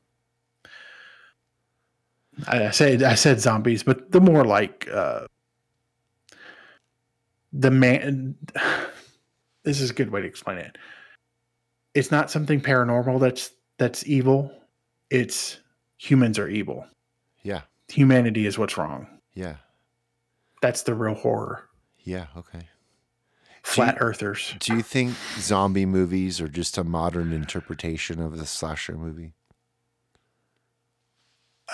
I said I said zombies, but the more like uh the man this is a good way to explain it. It's not something paranormal that's that's evil. It's humans are evil. Yeah. Humanity is what's wrong. Yeah. That's the real horror. Yeah, okay flat do you, earthers. Do you think zombie movies are just a modern interpretation of the slasher movie?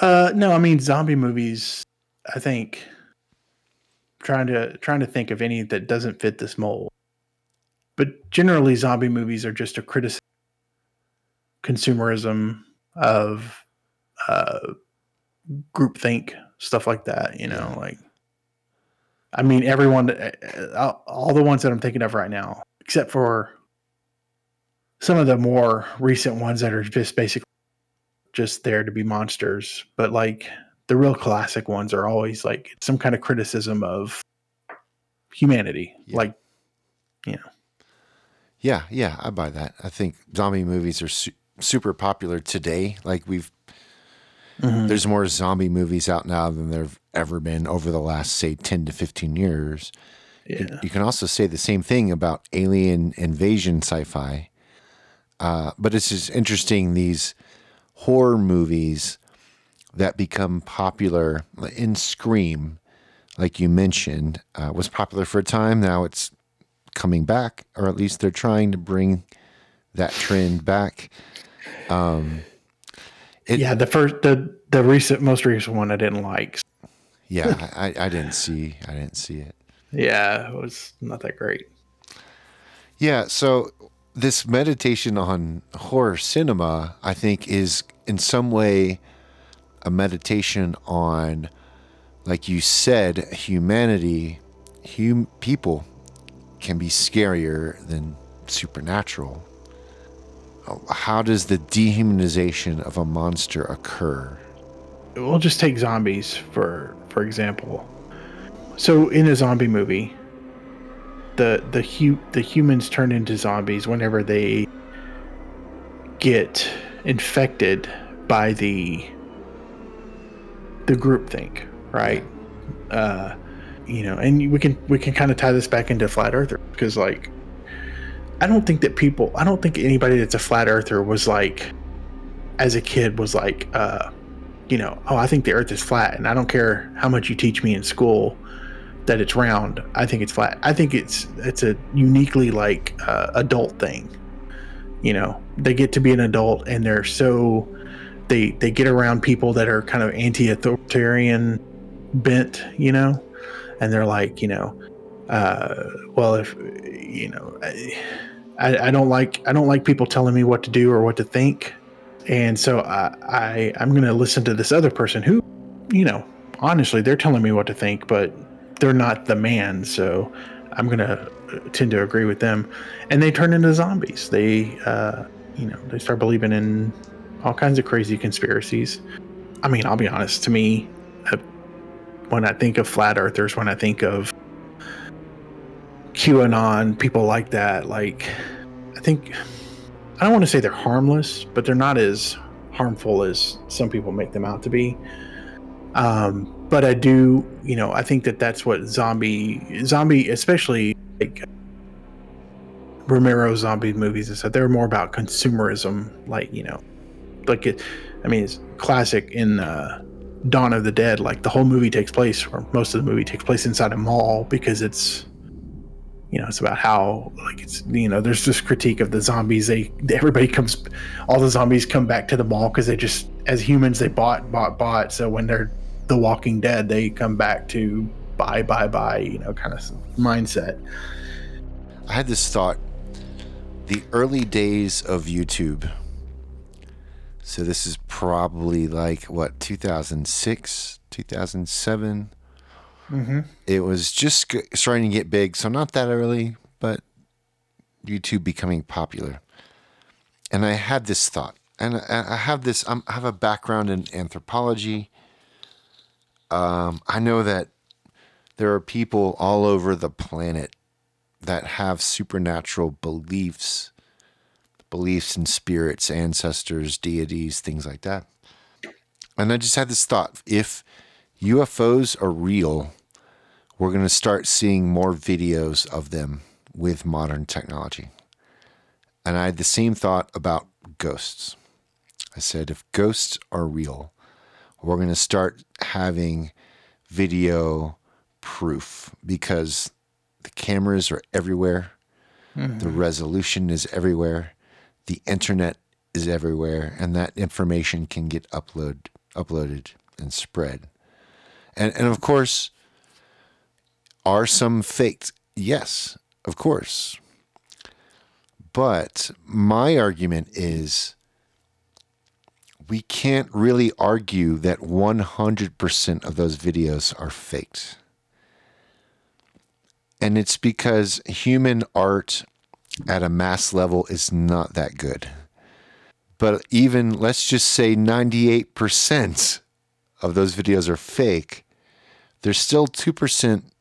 Uh, no, I mean zombie movies. I think trying to trying to think of any that doesn't fit this mold. But generally, zombie movies are just a criticism, consumerism of uh, groupthink stuff like that. You know, like I mean, everyone, uh, uh, all the ones that I'm thinking of right now, except for some of the more recent ones that are just basically just there to be monsters. But like the real classic ones are always like some kind of criticism of humanity. Yeah. Like, you know. Yeah, yeah, I buy that. I think zombie movies are su- super popular today. Like we've there's more zombie movies out now than there've ever been over the last say 10 to 15 years. Yeah. You can also say the same thing about alien invasion sci-fi. Uh, but it's just interesting these horror movies that become popular in Scream, like you mentioned, uh, was popular for a time. Now it's coming back, or at least they're trying to bring that trend back. Um, it- yeah, the first the the recent most recent one I didn't like. Yeah, I, I didn't see, I didn't see it. Yeah, it was not that great. Yeah, so this meditation on horror cinema, I think, is in some way a meditation on, like you said, humanity, hum- people can be scarier than supernatural. How does the dehumanization of a monster occur? We'll just take zombies for for example. So in a zombie movie, the the hu- the humans turn into zombies whenever they get infected by the the group think, right? Uh, you know, and we can we can kind of tie this back into flat earther because like I don't think that people I don't think anybody that's a flat earther was like as a kid was like uh you know, oh, I think the earth is flat and I don't care how much you teach me in school that it's round. I think it's flat. I think it's it's a uniquely like uh, adult thing. You know, they get to be an adult and they're so they they get around people that are kind of anti-authoritarian bent, you know, and they're like, you know, uh, well, if you know, I, I, don't like I don't like people telling me what to do or what to think, and so I, I I'm gonna listen to this other person who, you know, honestly, they're telling me what to think, but they're not the man, so I'm gonna tend to agree with them, and they turn into zombies. They, uh, you know, they start believing in all kinds of crazy conspiracies. I mean, I'll be honest. To me, uh, when I think of flat earthers, when I think of QAnon, people like that, like I think I don't want to say they're harmless, but they're not as harmful as some people make them out to be. Um, but I do, you know, I think that that's what zombie, zombie, especially like Romero zombie movies is that They're more about consumerism, like you know, like it. I mean, it's classic in uh, Dawn of the Dead. Like the whole movie takes place, or most of the movie takes place inside a mall because it's you know it's about how like it's you know there's this critique of the zombies they everybody comes all the zombies come back to the mall because they just as humans they bought bought bought so when they're the walking dead they come back to buy buy buy you know kind of mindset I had this thought the early days of YouTube. So this is probably like what 2006, 2007. Mm-hmm. It was just starting to get big, so not that early, but YouTube becoming popular. And I had this thought, and I have this. I have a background in anthropology. Um, I know that there are people all over the planet that have supernatural beliefs, beliefs in spirits, ancestors, deities, things like that. And I just had this thought if UFOs are real, we're going to start seeing more videos of them with modern technology. And I had the same thought about ghosts. I said, if ghosts are real, we're going to start having video proof because the cameras are everywhere, mm-hmm. the resolution is everywhere, the internet is everywhere, and that information can get upload, uploaded and spread. And, and of course, are some faked? Yes, of course. But my argument is we can't really argue that 100% of those videos are faked. And it's because human art at a mass level is not that good. But even, let's just say 98% of those videos are fake, there's still 2% that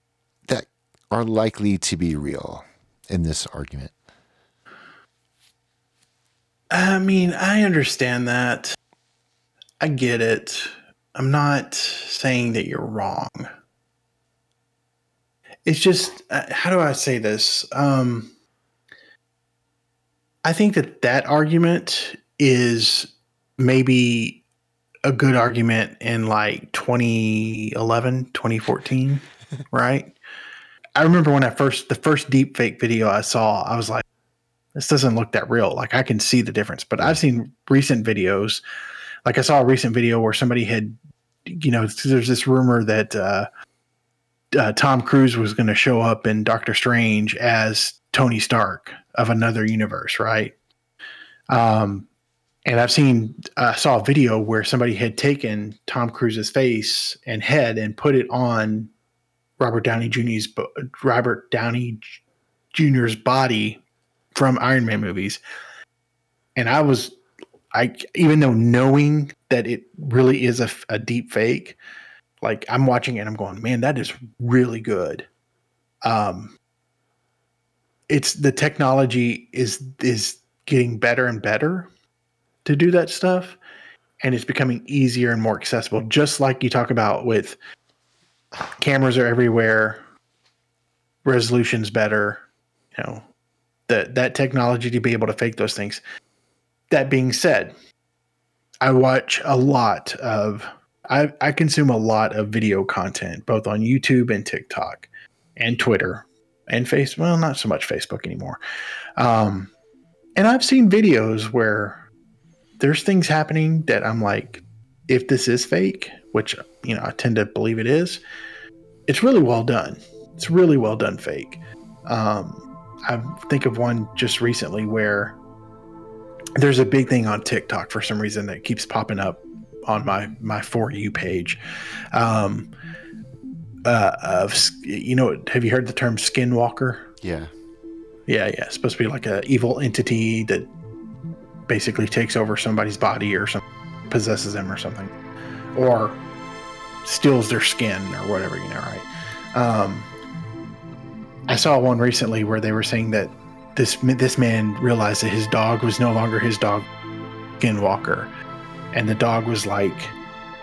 are likely to be real in this argument. I mean, I understand that. I get it. I'm not saying that you're wrong. It's just, uh, how do I say this? Um, I think that that argument is maybe a good argument in like 2011, 2014, right? I remember when I first, the first deep fake video I saw, I was like, this doesn't look that real. Like I can see the difference, but I've seen recent videos. Like I saw a recent video where somebody had, you know, there's this rumor that uh, uh, Tom Cruise was going to show up in Doctor Strange as Tony Stark of another universe, right? Um, and I've seen, I uh, saw a video where somebody had taken Tom Cruise's face and head and put it on Robert Downey Jr.'s Robert Downey Jr.'s body from Iron Man movies. And I was, I even though knowing that it really is a, a deep fake, like I'm watching it, and I'm going, man, that is really good. Um, it's the technology is is getting better and better to do that stuff, and it's becoming easier and more accessible. Just like you talk about with cameras are everywhere, resolution's better, you know, that that technology to be able to fake those things. That being said, I watch a lot of I, I consume a lot of video content both on YouTube and TikTok and Twitter and Facebook. Well, not so much Facebook anymore. Um, and I've seen videos where there's things happening that I'm like, if this is fake, which you know I tend to believe it is, it's really well done. It's really well done fake. Um, I think of one just recently where there's a big thing on TikTok for some reason that keeps popping up on my my for you page. Um, uh, of you know, have you heard the term skinwalker? Yeah, yeah, yeah. It's supposed to be like a evil entity that basically takes over somebody's body or some possesses them or something, or steals their skin or whatever. You know, right? Um, I saw one recently where they were saying that this this man realized that his dog was no longer his dog, Skinwalker, and the dog was like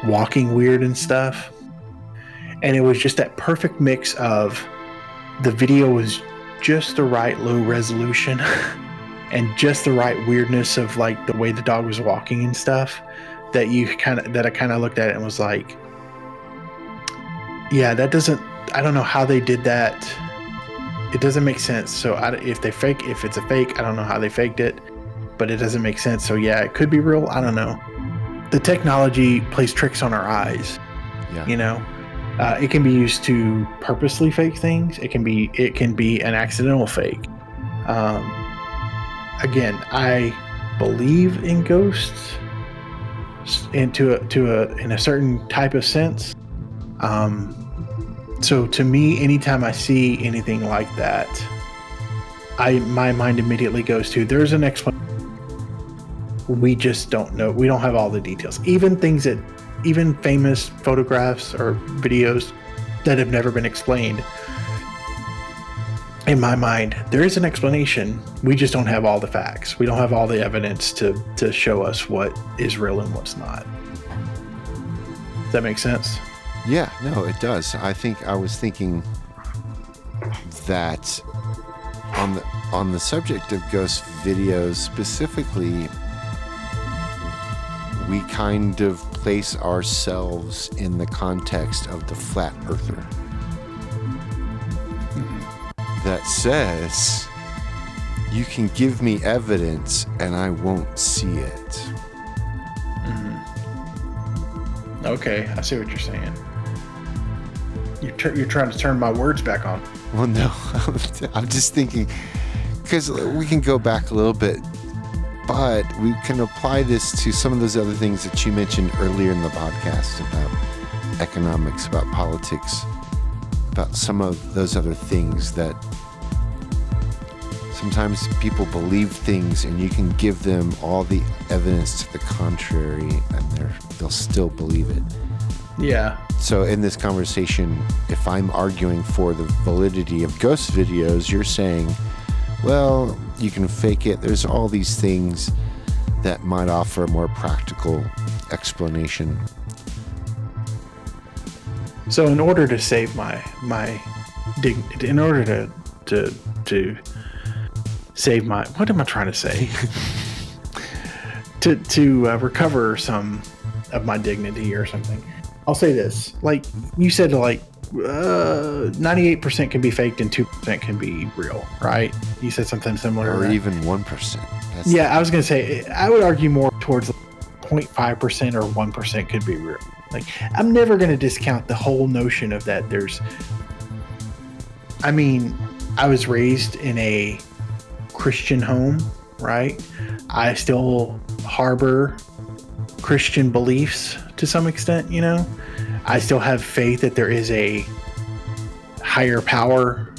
walking weird and stuff. And it was just that perfect mix of the video was just the right low resolution and just the right weirdness of like the way the dog was walking and stuff that you kind of that I kind of looked at it and was like yeah that doesn't I don't know how they did that it doesn't make sense. So I, if they fake, if it's a fake, I don't know how they faked it, but it doesn't make sense. So yeah, it could be real. I don't know. The technology plays tricks on our eyes. Yeah. You know, uh, it can be used to purposely fake things. It can be it can be an accidental fake. Um, again, I believe in ghosts into a, to a in a certain type of sense. Um, so to me, anytime I see anything like that, I my mind immediately goes to there's an explanation. We just don't know. We don't have all the details. Even things that, even famous photographs or videos that have never been explained. In my mind, there is an explanation. We just don't have all the facts. We don't have all the evidence to to show us what is real and what's not. Does that make sense? Yeah, no, it does. I think I was thinking that on the on the subject of ghost videos specifically, we kind of place ourselves in the context of the flat earther that says you can give me evidence and I won't see it. Mm-hmm. Okay, I see what you're saying. You're, you're trying to turn my words back on. Well, no, I'm just thinking because we can go back a little bit, but we can apply this to some of those other things that you mentioned earlier in the podcast about economics, about politics, about some of those other things that sometimes people believe things and you can give them all the evidence to the contrary and they'll still believe it. Yeah. So, in this conversation, if I'm arguing for the validity of ghost videos, you're saying, well, you can fake it. There's all these things that might offer a more practical explanation. So, in order to save my my dignity, in order to to to save my what am I trying to say? to to uh, recover some of my dignity or something. I'll say this: like you said, like uh, ninety-eight percent can be faked and two percent can be real, right? You said something similar, or even one percent. Yeah, I was gonna say I would argue more towards 0.5 percent or one percent could be real. Like I'm never gonna discount the whole notion of that. There's, I mean, I was raised in a Christian home, right? I still harbor Christian beliefs to some extent, you know. I still have faith that there is a higher power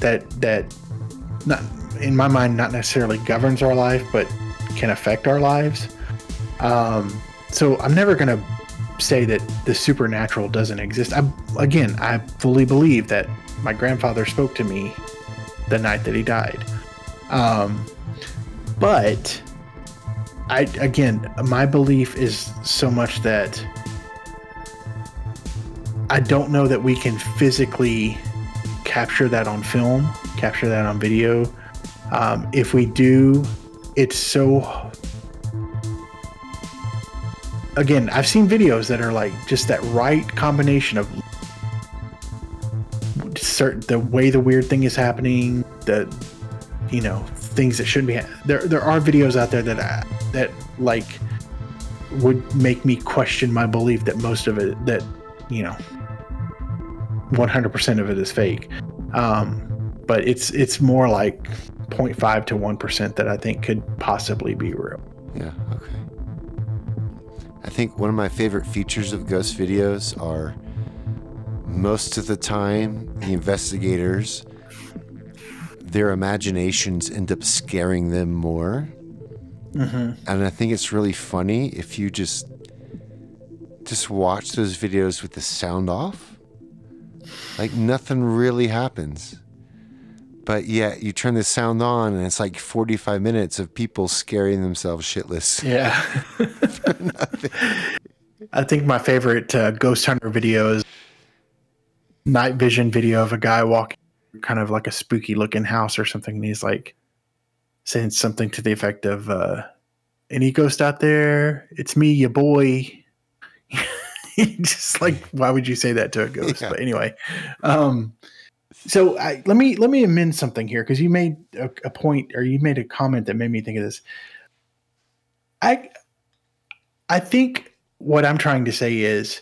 that that not in my mind not necessarily governs our life but can affect our lives. Um, so I'm never gonna say that the supernatural doesn't exist. I again I fully believe that my grandfather spoke to me the night that he died. Um, but I again, my belief is so much that I don't know that we can physically capture that on film, capture that on video. Um, if we do, it's so. Again, I've seen videos that are like just that right combination of certain the way the weird thing is happening, the you know things that shouldn't be. There, there are videos out there that I, that like would make me question my belief that most of it that you know 100% of it is fake um, but it's it's more like 0.5 to 1% that i think could possibly be real Yeah, okay. I think one of my favorite features of ghost videos are most of the time the investigators their imaginations end up scaring them more. mm-hmm. And I think it's really funny if you just just watch those videos with the sound off. Like nothing really happens. But yet you turn the sound on and it's like 45 minutes of people scaring themselves shitless. yeah i think my favorite uh, ghost hunter video is night vision video of a guy walking kind of like a spooky looking house or something and he's like saying something to the effect of uh any ghost out there? It's me your boy. Just like why would you say that to a ghost? Yeah. but anyway um so I, let me let me amend something here because you made a, a point or you made a comment that made me think of this. I i think what i'm trying to say is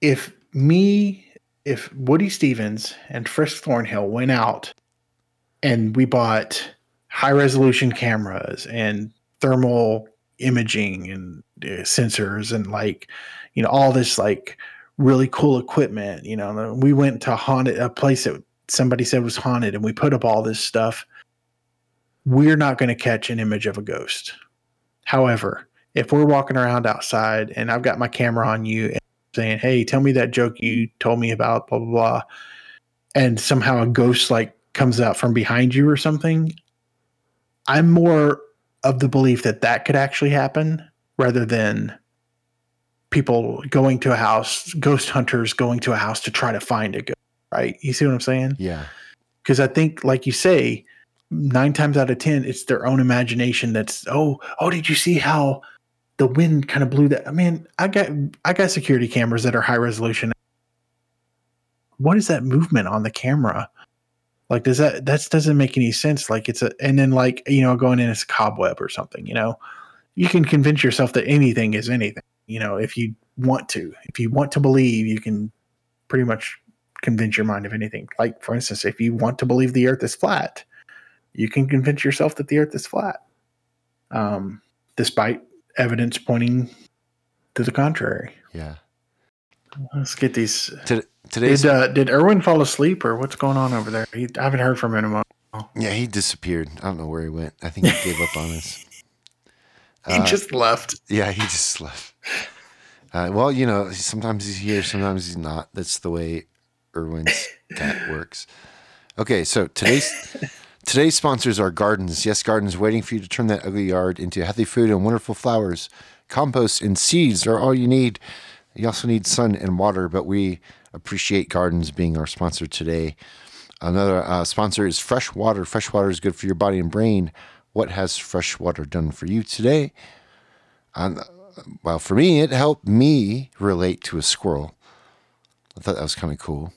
if me if woody stevens and frisk thornhill went out and we bought high resolution cameras and thermal imaging and uh, sensors and like you know all this like really cool equipment you know we went to haunted a place that somebody said was haunted and we put up all this stuff we're not going to catch an image of a ghost. However if we're walking around outside and i've got my camera on you saying hey tell me that joke you told me about blah blah blah. And somehow a ghost like comes out from behind you or something. I'm more of the belief that that could actually happen rather than people going to a house ghost hunters going to a house to try to find a ghost right? You see what i'm saying? Yeah. because i think like you say nine times out of ten it's their own imagination that's oh oh did you see how the wind kind of blew that i mean i got i got security cameras that are high resolution. What is that movement on the camera? Like does that that doesn't make any sense. Like it's a and then like you know going in as cobweb or something you know? You can convince yourself that anything is anything you know if you want to. If you want to believe you can pretty much convince your mind of anything. Like for instance if you want to believe the earth is flat you can convince yourself that the earth is flat. Um, despite evidence pointing to the contrary Yeah. let's get these To, today's did uh, did Erwin fall asleep or what's going on over there he, i haven't heard from him in a while Yeah, he disappeared. I don't know where he went. I think he gave up on us. he Uh, just left Yeah, he just left. Uh, well, you know, sometimes he's here, sometimes he's not. That's the way Erwin's cat works. Okay, so today's Today's sponsors are Gardens. Yes, Gardens waiting for you to turn that ugly yard into healthy food and wonderful flowers. Compost and seeds are all you need. You also need sun and water, but we appreciate Gardens being our sponsor today. Another uh, sponsor is Fresh Water. Fresh water is good for your body and brain. What has fresh water done for you today? Um, well, for me, it helped me relate to a squirrel. I thought that was kind of cool.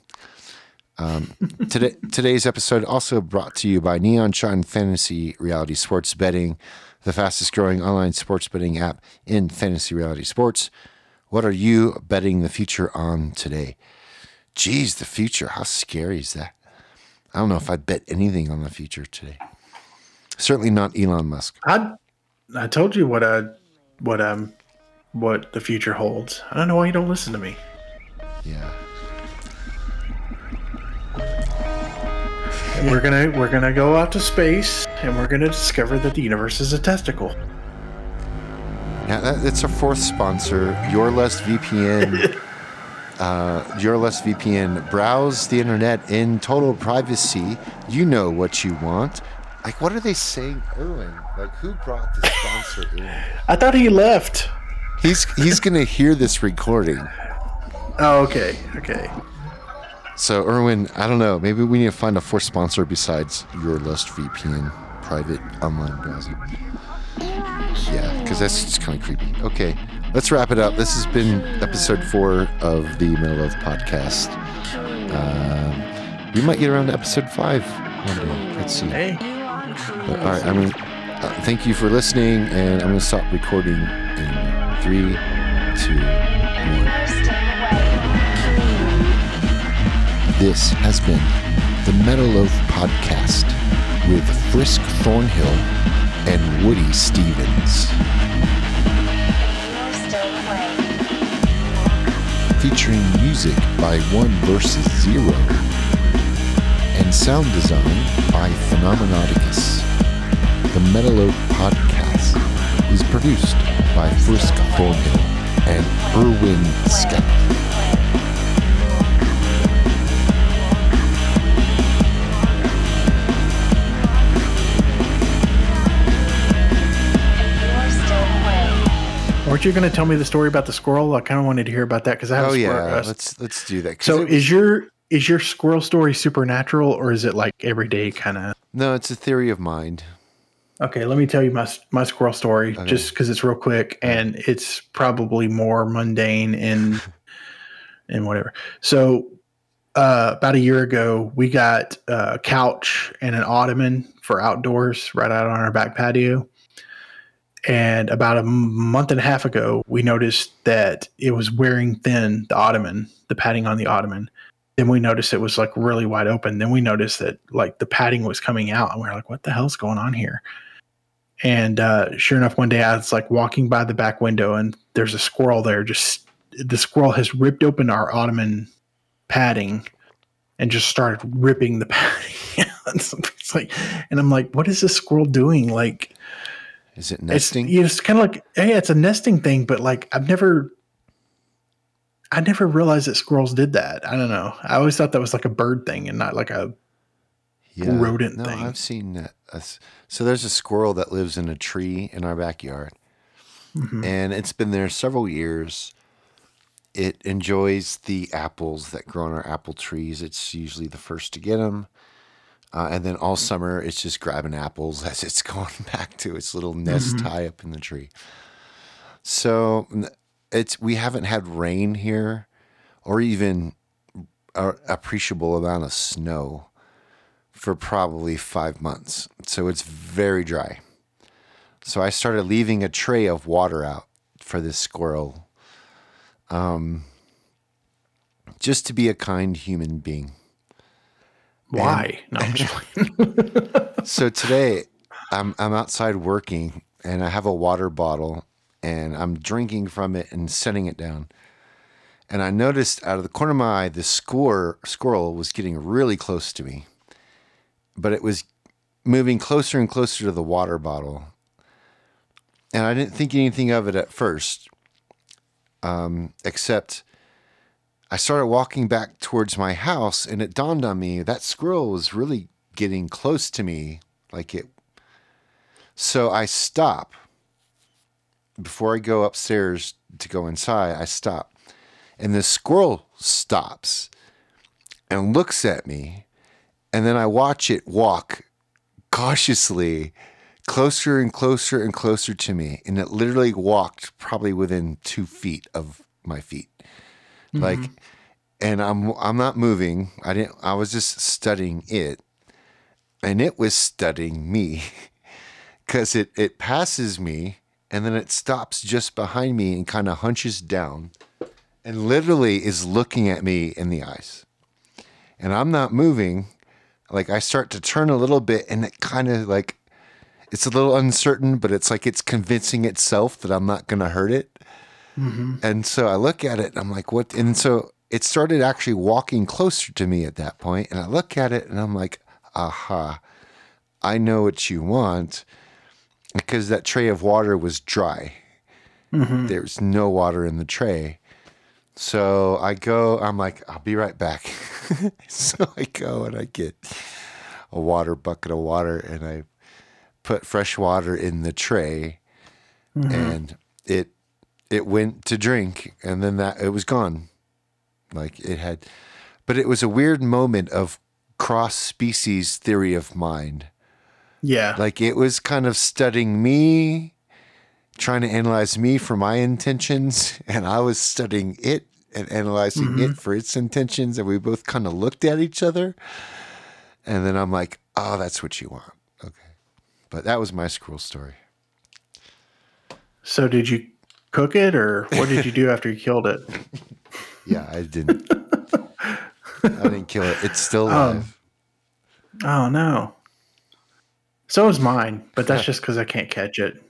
Um, today, today's episode also brought to you by Neon Shine Fantasy Reality Sports Betting, the fastest growing online sports betting app in fantasy reality sports. What are you betting the future on today? Geez, the future. How scary is that? I don't know if I'd bet anything on the future today. Certainly not Elon Musk. I I told you what I what um what the future holds. I don't know why you don't listen to me. Yeah. We're gonna we're gonna go out to space and we're gonna discover that the universe is a testicle. Yeah, that, that's our fourth sponsor, Your Less VPN. uh, Your Less VPN. Browse the internet in total privacy. You know what you want. Like, what are they saying, Erwin? Like, who brought the sponsor in? I thought he left. He's he's gonna hear this recording. Oh, okay, okay. So, Erwin, I don't know. Maybe we need to find a fourth sponsor besides Your Lust VPN private online browser. Yeah, because that's just kind of creepy. Okay, let's wrap it up. This has been episode four of the Middle Earth podcast. Um, we might get around to episode five one day. Let's see. Hey, But, all right, I'm gonna uh, thank you for listening, and I'm gonna stop recording in three, two, one. This has been the Meta Loaf Podcast with Frisk Thornhill and Woody Stevens, featuring music by One versus Zero and sound design by Phenomenauticus. The Metal Podcast is produced by Frisk Thornhill and Erwin Skep. Weren't you going to tell me the story about the squirrel? I kind of wanted to hear about that because I have Oh a squirrel. yeah, uh, let's let's do that. so it- is your is your squirrel story supernatural or is it like everyday kind of? no, it's a theory of mind. Okay, let me tell you my my squirrel story Okay. just because it's real quick and it's probably more mundane and and whatever. So uh, about a year ago, we got a couch and an ottoman for outdoors right out on our back patio. And about a month and a half ago, we noticed that it was wearing thin, the ottoman, the padding on the ottoman. Then we noticed it was like really wide open. Then we noticed that like the padding was coming out, and we are like, "What the hell's going on here?" And uh, sure enough, one day I was like walking by the back window, and there's a squirrel there. Just the squirrel has ripped open our ottoman padding and just started ripping the padding. it's like, and I'm like, "What is this squirrel doing?" Like, Is it it's nesting? you know, it's kind of like, hey, it's a nesting thing, but like I've never, I never realized that squirrels did that. I don't know. I always thought that was like a bird thing and not like a. rodent no, thing. I've seen that. So there's a squirrel that lives in a tree in our backyard, Mhm. and it's been there several years. It enjoys the apples that grow on our apple trees. It's usually the first to get them. Uh, and then all summer, it's just grabbing apples as it's going back to its little nest high up in the tree. So it's we haven't had rain here, or even a appreciable amount of snow for probably five months. So it's very dry. So I started leaving a tray of water out for this squirrel, um, just to be a kind human being. Why? No, just playing. So today, I'm I'm outside working, and I have a water bottle, and I'm drinking from it and setting it down. And I noticed out of the corner of my eye, the score squirrel was getting really close to me, but it was moving closer and closer to the water bottle. And I didn't think anything of it at first, um, except I started walking back towards my house, and it dawned on me that squirrel was really getting close to me, like it. So I stop before I go upstairs to go inside. I stop, and the squirrel stops and looks at me, and then I watch it walk cautiously closer and closer and closer to me, and it literally walked probably within two feet of my feet, Mm-hmm. like. And I'm I'm not moving. I didn't. I was just studying it, and it was studying me, because it it passes me, and then it stops just behind me and kind of hunches down, and literally is looking at me in the eyes, and I'm not moving. Like I start to turn a little bit, and it kind of like it's a little uncertain, but it's like it's convincing itself that I'm not going to hurt it. Mm-hmm. And so I look at it and I'm like, what? And so it started actually walking closer to me at that point. And I look at it and I'm like, aha, I know what you want because that tray of water was dry. Mm-hmm. There's no water in the tray. So I go, I'm like, I'll be right back. so I go and I get a water bucket of water and I put fresh water in the tray mm-hmm. and it it went to drink and then that it was gone. Like it had but it was a weird moment of cross species theory of mind. Yeah. like it was kind of studying me trying to analyze me for my intentions and i was studying it and analyzing it mm-hmm. for its intentions and we both kind of looked at each other. And then i'm like oh that's what you want. Okay. But that was my squirrel story. So did you cook it or what did you do after you killed it? Yeah, I didn't. I didn't kill it. It's still um, alive. Oh no. So is mine, but that's just because I can't catch it.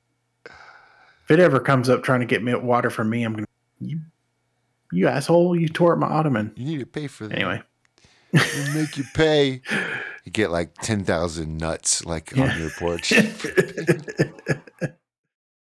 If it ever comes up trying to get me water from me, I'm gonna you you asshole, you tore up my ottoman. you need to pay for that. Anyway. We'll make you pay. You get like ten thousand nuts like on your porch.